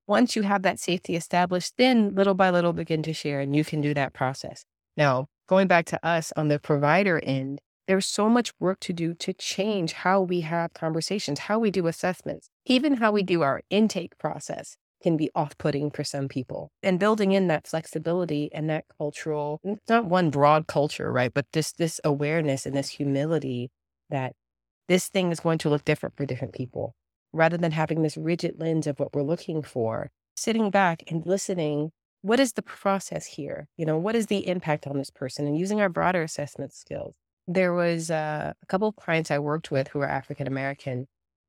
Once you have that safety established, then little by little begin to share and you can do that process. Now, going back to us on the provider end, there's so much work to do to change how we have conversations, how we do assessments, even how we do our intake process can be off putting for some people. And building in that flexibility and that cultural, not one broad culture, right? But this, this awareness and this humility that this thing is going to look different for different people rather than having this rigid lens of what we're looking for, sitting back and listening what is the process here? You know, what is the impact on this person? And using our broader assessment skills. There was uh, a couple of clients I worked with who were African American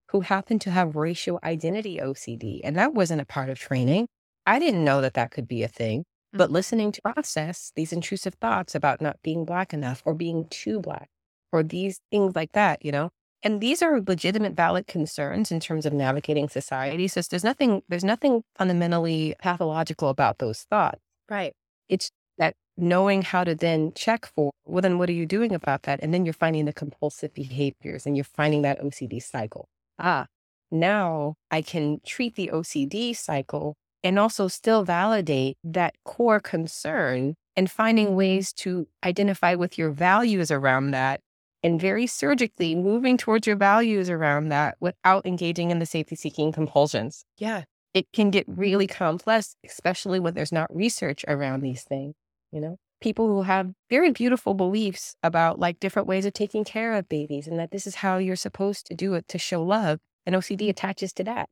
who happened to have racial identity OCD, and that wasn't a part of training. I didn't know that that could be a thing. But Mm-hmm. listening to process these intrusive thoughts about not being Black enough or being too Black or these things like that, you know? And these are legitimate, valid concerns in terms of navigating society. So there's nothing, there's nothing fundamentally pathological about those thoughts. Right. It's that knowing how to then check for, well, then what are you doing about that? And then you're finding the compulsive behaviors and you're finding that OCD cycle. Ah, now I can treat the OCD cycle and also still validate that core concern and finding ways to identify with your values around that and very surgically moving towards your values around that without engaging in the safety seeking compulsions. Yeah. It can get really complex, especially when there's not research around these things, you know? People who have very beautiful beliefs about like different ways of taking care of babies and that this is how you're supposed to do it to show love. And OCD mm-hmm. attaches to that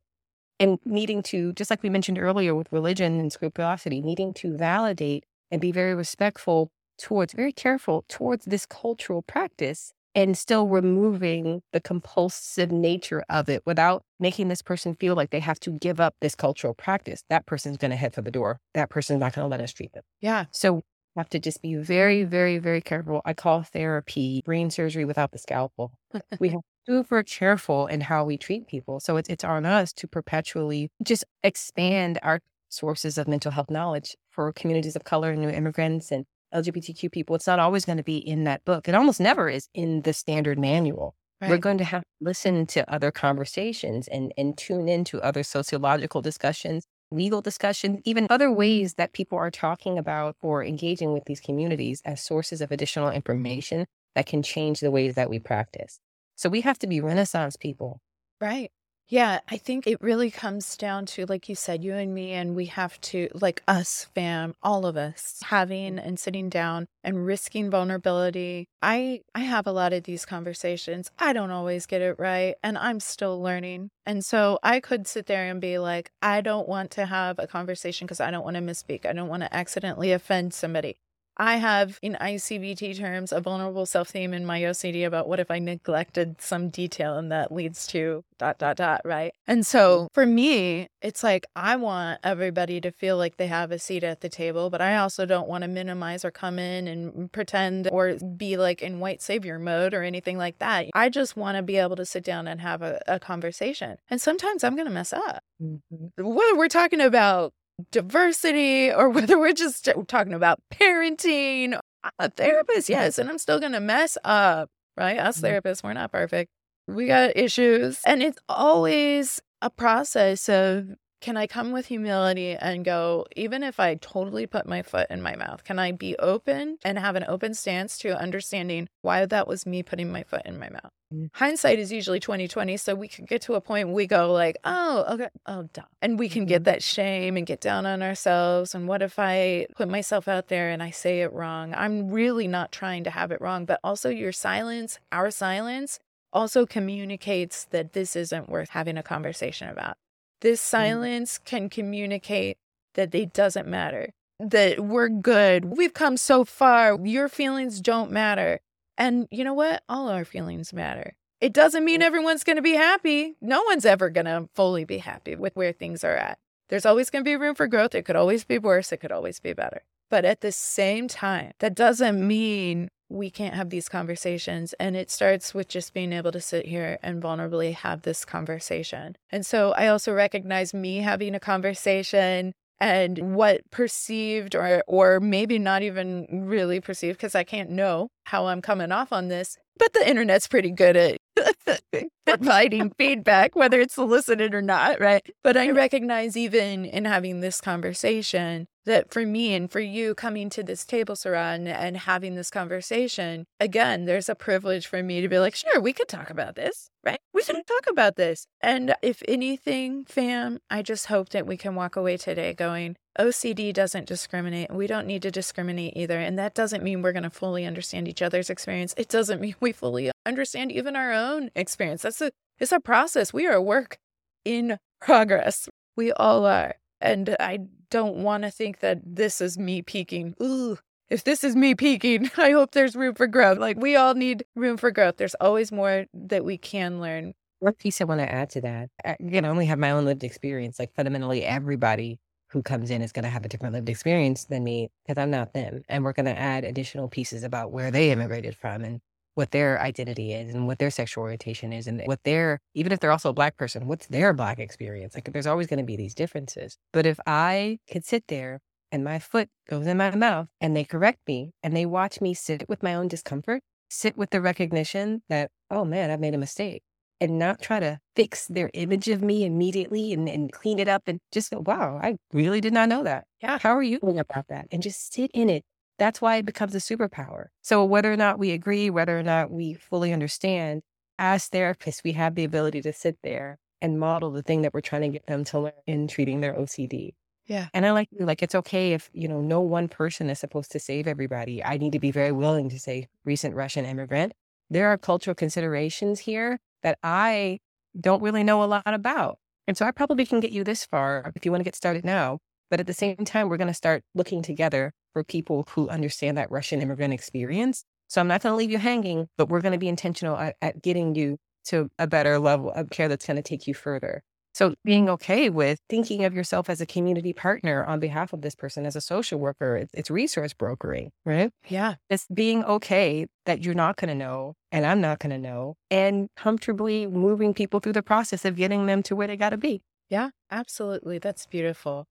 and needing to, just like we mentioned earlier with religion and scrupulosity, needing to validate and be very respectful towards, very careful towards this cultural practice and still removing the compulsive nature of it without making this person feel like they have to give up this cultural practice. That person's going to head for the door. That person's not going to let us treat them. Yeah. So we have to just be very, very, very careful. I call therapy brain surgery without the scalpel. [laughs] we have super careful in how we treat people. So it's it's on us to perpetually just expand our sources of mental health knowledge for communities of color and new immigrants and LGBTQ people. It's not always going to be in that book. It almost never is in the standard manual. We're going to have to listen to other conversations and and tune into other sociological discussions, legal discussions, even other ways that people are talking about or engaging with these communities as sources of additional information that can change the ways that we practice. So we have to be Renaissance people. Right. Yeah, I think it really comes down to, like you said, you and me, and we have to, like us, fam, all of us, having and sitting down and risking vulnerability. I I have a lot of these conversations. I don't always get it right, and I'm still learning. And so I could sit there and be like, I don't want to have a conversation because I don't want to misspeak. I don't want to accidentally offend somebody. I have, in ICBT terms, a vulnerable self theme in my OCD about what if I neglected some detail and that leads to dot, dot, dot, right? And so for me, it's like I want everybody to feel like they have a seat at the table, but I also don't want to minimize or come in and pretend or be like in white savior mode or anything like that. I just want to be able to sit down and have a, a conversation. And sometimes I'm going to mess up. Mm-hmm. Whether we're talking about diversity or [laughs] whether we're just talking about parenting. I'm a therapist, yes, and I'm still going to mess up, right? Us Mhm. therapists, we're not perfect. We got issues. And it's always a process of can I come with humility and go, even if I totally put my foot in my mouth, can I be open and have an open stance to understanding why that was me putting my foot in my mouth? Mm. Hindsight is usually 2020. So we could get to a point we go like, oh, okay, oh, duh. And we can get that shame and get down on ourselves. And what if I put myself out there and I say it wrong? I'm really not trying to have it wrong, but also your silence, our silence also communicates that this isn't worth having a conversation about. This mm. silence can communicate that it doesn't matter, that we're good. We've come so far. Your feelings don't matter. And you know what? All our feelings matter. It doesn't mean everyone's going to be happy. No one's ever going to fully be happy with where things are at. There's always going to be room for growth. It could always be worse. It could always be better. But at the same time, that doesn't mean we can't have these conversations. And it starts with just being able to sit here and vulnerably have this conversation. And so I also recognize me having a conversation and what perceived or or maybe not even really perceived because I can't know how I'm coming off on this. But the internet's pretty good at [laughs] providing feedback, whether it's solicited or not, right? But I recognize even in having this conversation that for me and for you coming to this table, Saraa, and, and having this conversation, again, there's a privilege for me to be like, sure, we could talk about this, right? We should talk about this. And if anything, fam, I just hope that we can walk away today going, OCD doesn't discriminate. We don't need to discriminate either. And that doesn't mean we're going to fully understand each other's experience. It doesn't mean we fully understand even our own experience. That's a it's a process. We are a work in progress. We all are. And I don't want to think that this is me peaking. Ooh, if this is me peaking, [laughs] I hope there's room for growth. Like we all need room for growth. There's always more that we can learn. One piece I want to add to that, again, I only have my own lived experience. Like fundamentally, everybody who comes in is going to have a different lived experience than me because I'm not them. And we're going to add additional pieces about where they immigrated from and what their identity is and what their sexual orientation is and what their, even if they're also a black person, what's their black experience? Like there's always going to be these differences. But if I could sit there and my foot goes in my mouth and they correct me and they watch me sit with my own discomfort, sit with the recognition that, oh man, I've made a mistake and not try to fix their image of me immediately and, and clean it up and just go, wow, I really did not know that. Yeah. How are you doing about that? And just sit in it that's why it becomes a superpower. So, whether or not we agree, whether or not we fully understand, as therapists, we have the ability to sit there and model the thing that we're trying to get them to learn in treating their OCD. Yeah. And I like like it's okay if, you know, no one person is supposed to save everybody. I need to be very willing to say recent Russian immigrant. There are cultural considerations here that I don't really know a lot about. And so I probably can get you this far if you want to get started now. But at the same time, we're going to start looking together for people who understand that Russian immigrant experience. So I'm not going to leave you hanging, but we're going to be intentional at, at getting you to a better level of care that's going to take you further. So being okay with thinking of yourself as a community partner on behalf of this person as a social worker, it's, it's resource brokering, right? Yeah. It's being okay that you're not going to know and I'm not going to know and comfortably moving people through the process of getting them to where they got to be. Yeah, absolutely. That's beautiful.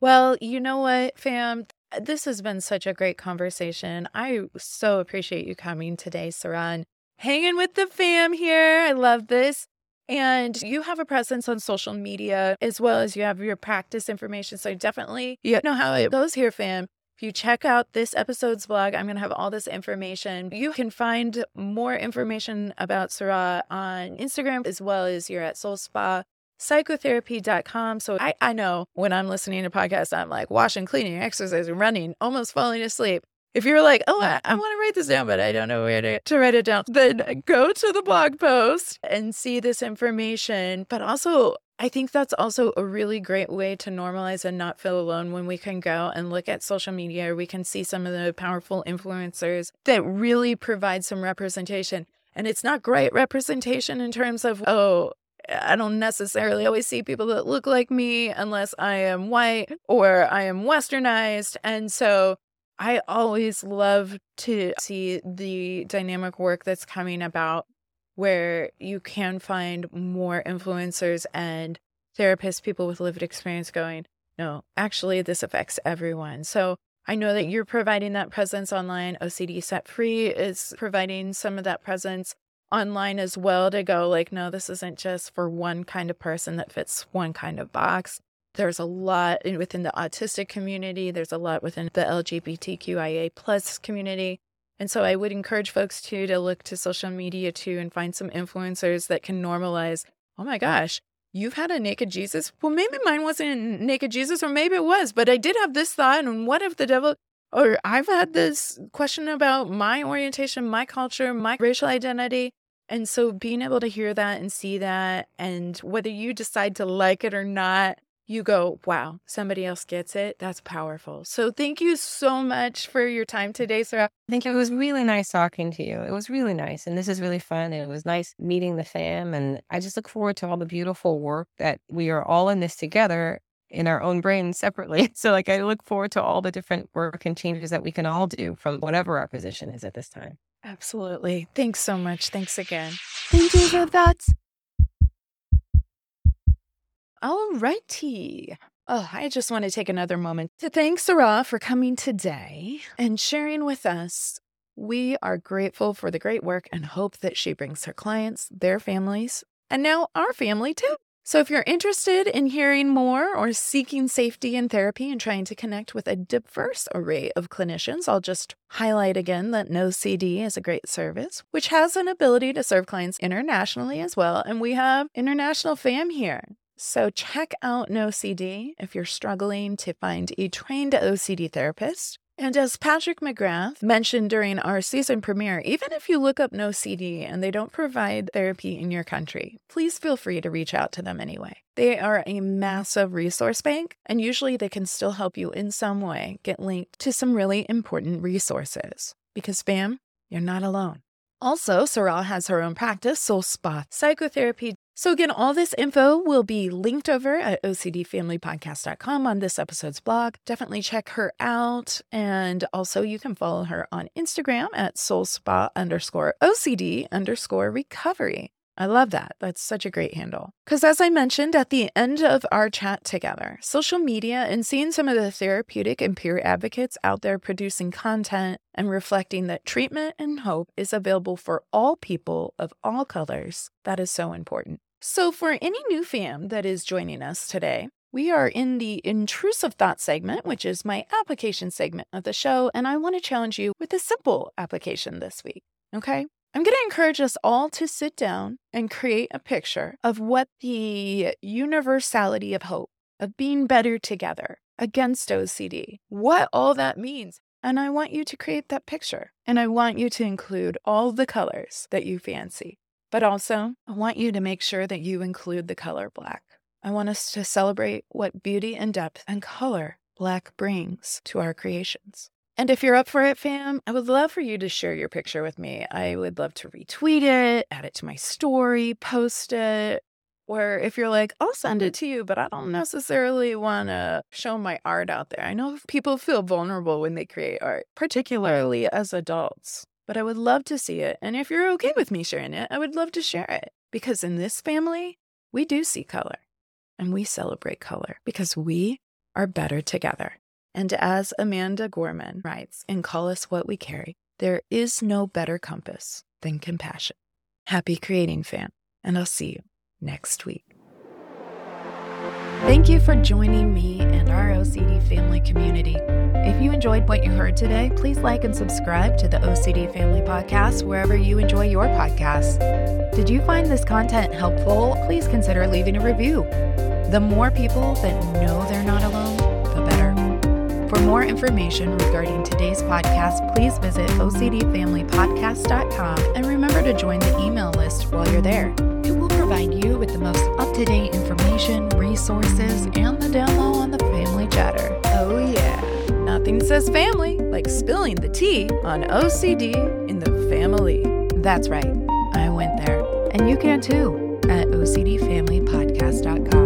Well, you know what, fam? This has been such a great conversation. I so appreciate you coming today, Saraa. Hanging with the fam here. I love this. And you have a presence on social media as well as you have your practice information. So definitely, you know how it goes here, fam. If you check out this episode's blog, I'm going to have all this information. You can find more information about Saraa on Instagram as well as you're at Soul Spa psychotherapy.com. So I, I know when I'm listening to podcasts, I'm like washing, cleaning, exercising, running, almost falling asleep. If you're like, oh, uh, I, I um want to write this down, but I don't know where to, to write it down, then go to the blog post and see this information. But also, I think that's also a really great way to normalize and not feel alone when we can go and look at social media. We can see some of the powerful influencers that really provide some representation. And it's not great representation in terms of, oh, I don't necessarily always see people that look like me unless I am white or I am westernized. And so I always love to see the dynamic work that's coming about where you can find more influencers and therapists, people with lived experience going, no, actually, this affects everyone. So I know that you're providing that presence online. OCD Set Free is providing some of that presence online as well to go like no this isn't just for one kind of person that fits one kind of box there's a lot within the autistic community there's a lot within the lgbtqia plus community and so i would encourage folks too to look to social media too and find some influencers that can normalize oh my gosh you've had a naked jesus well maybe mine wasn't naked jesus or maybe it was but i did have this thought and what if the devil or I've had this question about my orientation, my culture, my racial identity. And so being able to hear that and see that, and whether you decide to like it or not, you go, wow, somebody else gets it. That's powerful. So thank you so much for your time today, Saraa. Thank you. It was really nice talking to you. It was really nice. And this is really fun. It was nice meeting the fam. And I just look forward to all the beautiful work that we are all in this together in our own brains separately. [laughs] So, like, I look forward to all the different work and changes that we can all do from whatever our position is at this time. Absolutely. Thanks so much. Thanks again. Thank you for that. All righty. Oh, I just want to take another moment to thank Saraa for coming today and sharing with us. We are grateful for the great work and hope that she brings her clients, their families, and now our family too. So, if you're interested in hearing more or seeking safety in therapy and trying to connect with a diverse array of clinicians, I'll just highlight again that NOCD is a great service, which has an ability to serve clients internationally as well. And we have international fam here. So, check out NOCD if you're struggling to find a trained OCD therapist. And as Patrick McGrath mentioned during our season premiere, even if you look up NOCD and they don't provide therapy in your country, please feel free to reach out to them anyway. They are a massive resource bank, and usually they can still help you in some way get linked to some really important resources. Because, fam, you're not alone. Also, Saraa has her own practice, Soul Spa Psychotherapy. So, again, all this info will be linked over at OCDFamilyPodcast.com on this episode's blog. Definitely check her out. And also, you can follow her on Instagram at Soul Spa underscore OCD underscore recovery. I love that. That's such a great handle. Because as I mentioned at the end of our chat together, social media and seeing some of the therapeutic and peer advocates out there producing content and reflecting that treatment and hope is available for all people of all colors, that is so important. So, for any new fam that is joining us today, we are in the intrusive thought segment, which is my application segment of the show, and I want to challenge you with a simple application this week. Okay? I'm going to encourage us all to sit down and create a picture of what the universality of hope, of being better together against OCD, what all that means. And I want you to create that picture. And I want you to include all the colors that you fancy. But also, I want you to make sure that you include the color black. I want us to celebrate what beauty and depth and color black brings to our creations. And if you're up for it, fam, I would love for you to share your picture with me. I would love to retweet it, add it to my story, post it. Or if you're like, I'll send it to you, but I don't necessarily want to show my art out there. I know people feel vulnerable when they create art, particularly as adults, but I would love to see it. And if you're okay with me sharing it, I would love to share it because in this family, we do see color and we celebrate color because we are better together. And as Amanda Gorman writes in Call Us What We Carry, there is no better compass than compassion. Happy creating, fam, and I'll see you next week. Thank you for joining me and our OCD family community. If you enjoyed what you heard today, please like and subscribe to the OCD Family Podcast wherever you enjoy your podcasts. Did you find this content helpful? Please consider leaving a review. The more people that know they're not alone, the better. For more information regarding today's podcast, please visit OCDFamilyPodcast.com and remember to join the email list while you're there. Provide you with the most up to date information, resources, and the down low on the family chatter. Oh, yeah. Nothing says family like spilling the tea on OCD in the family. That's right. I went there. And you can too at OCDFamilyPodcast.com.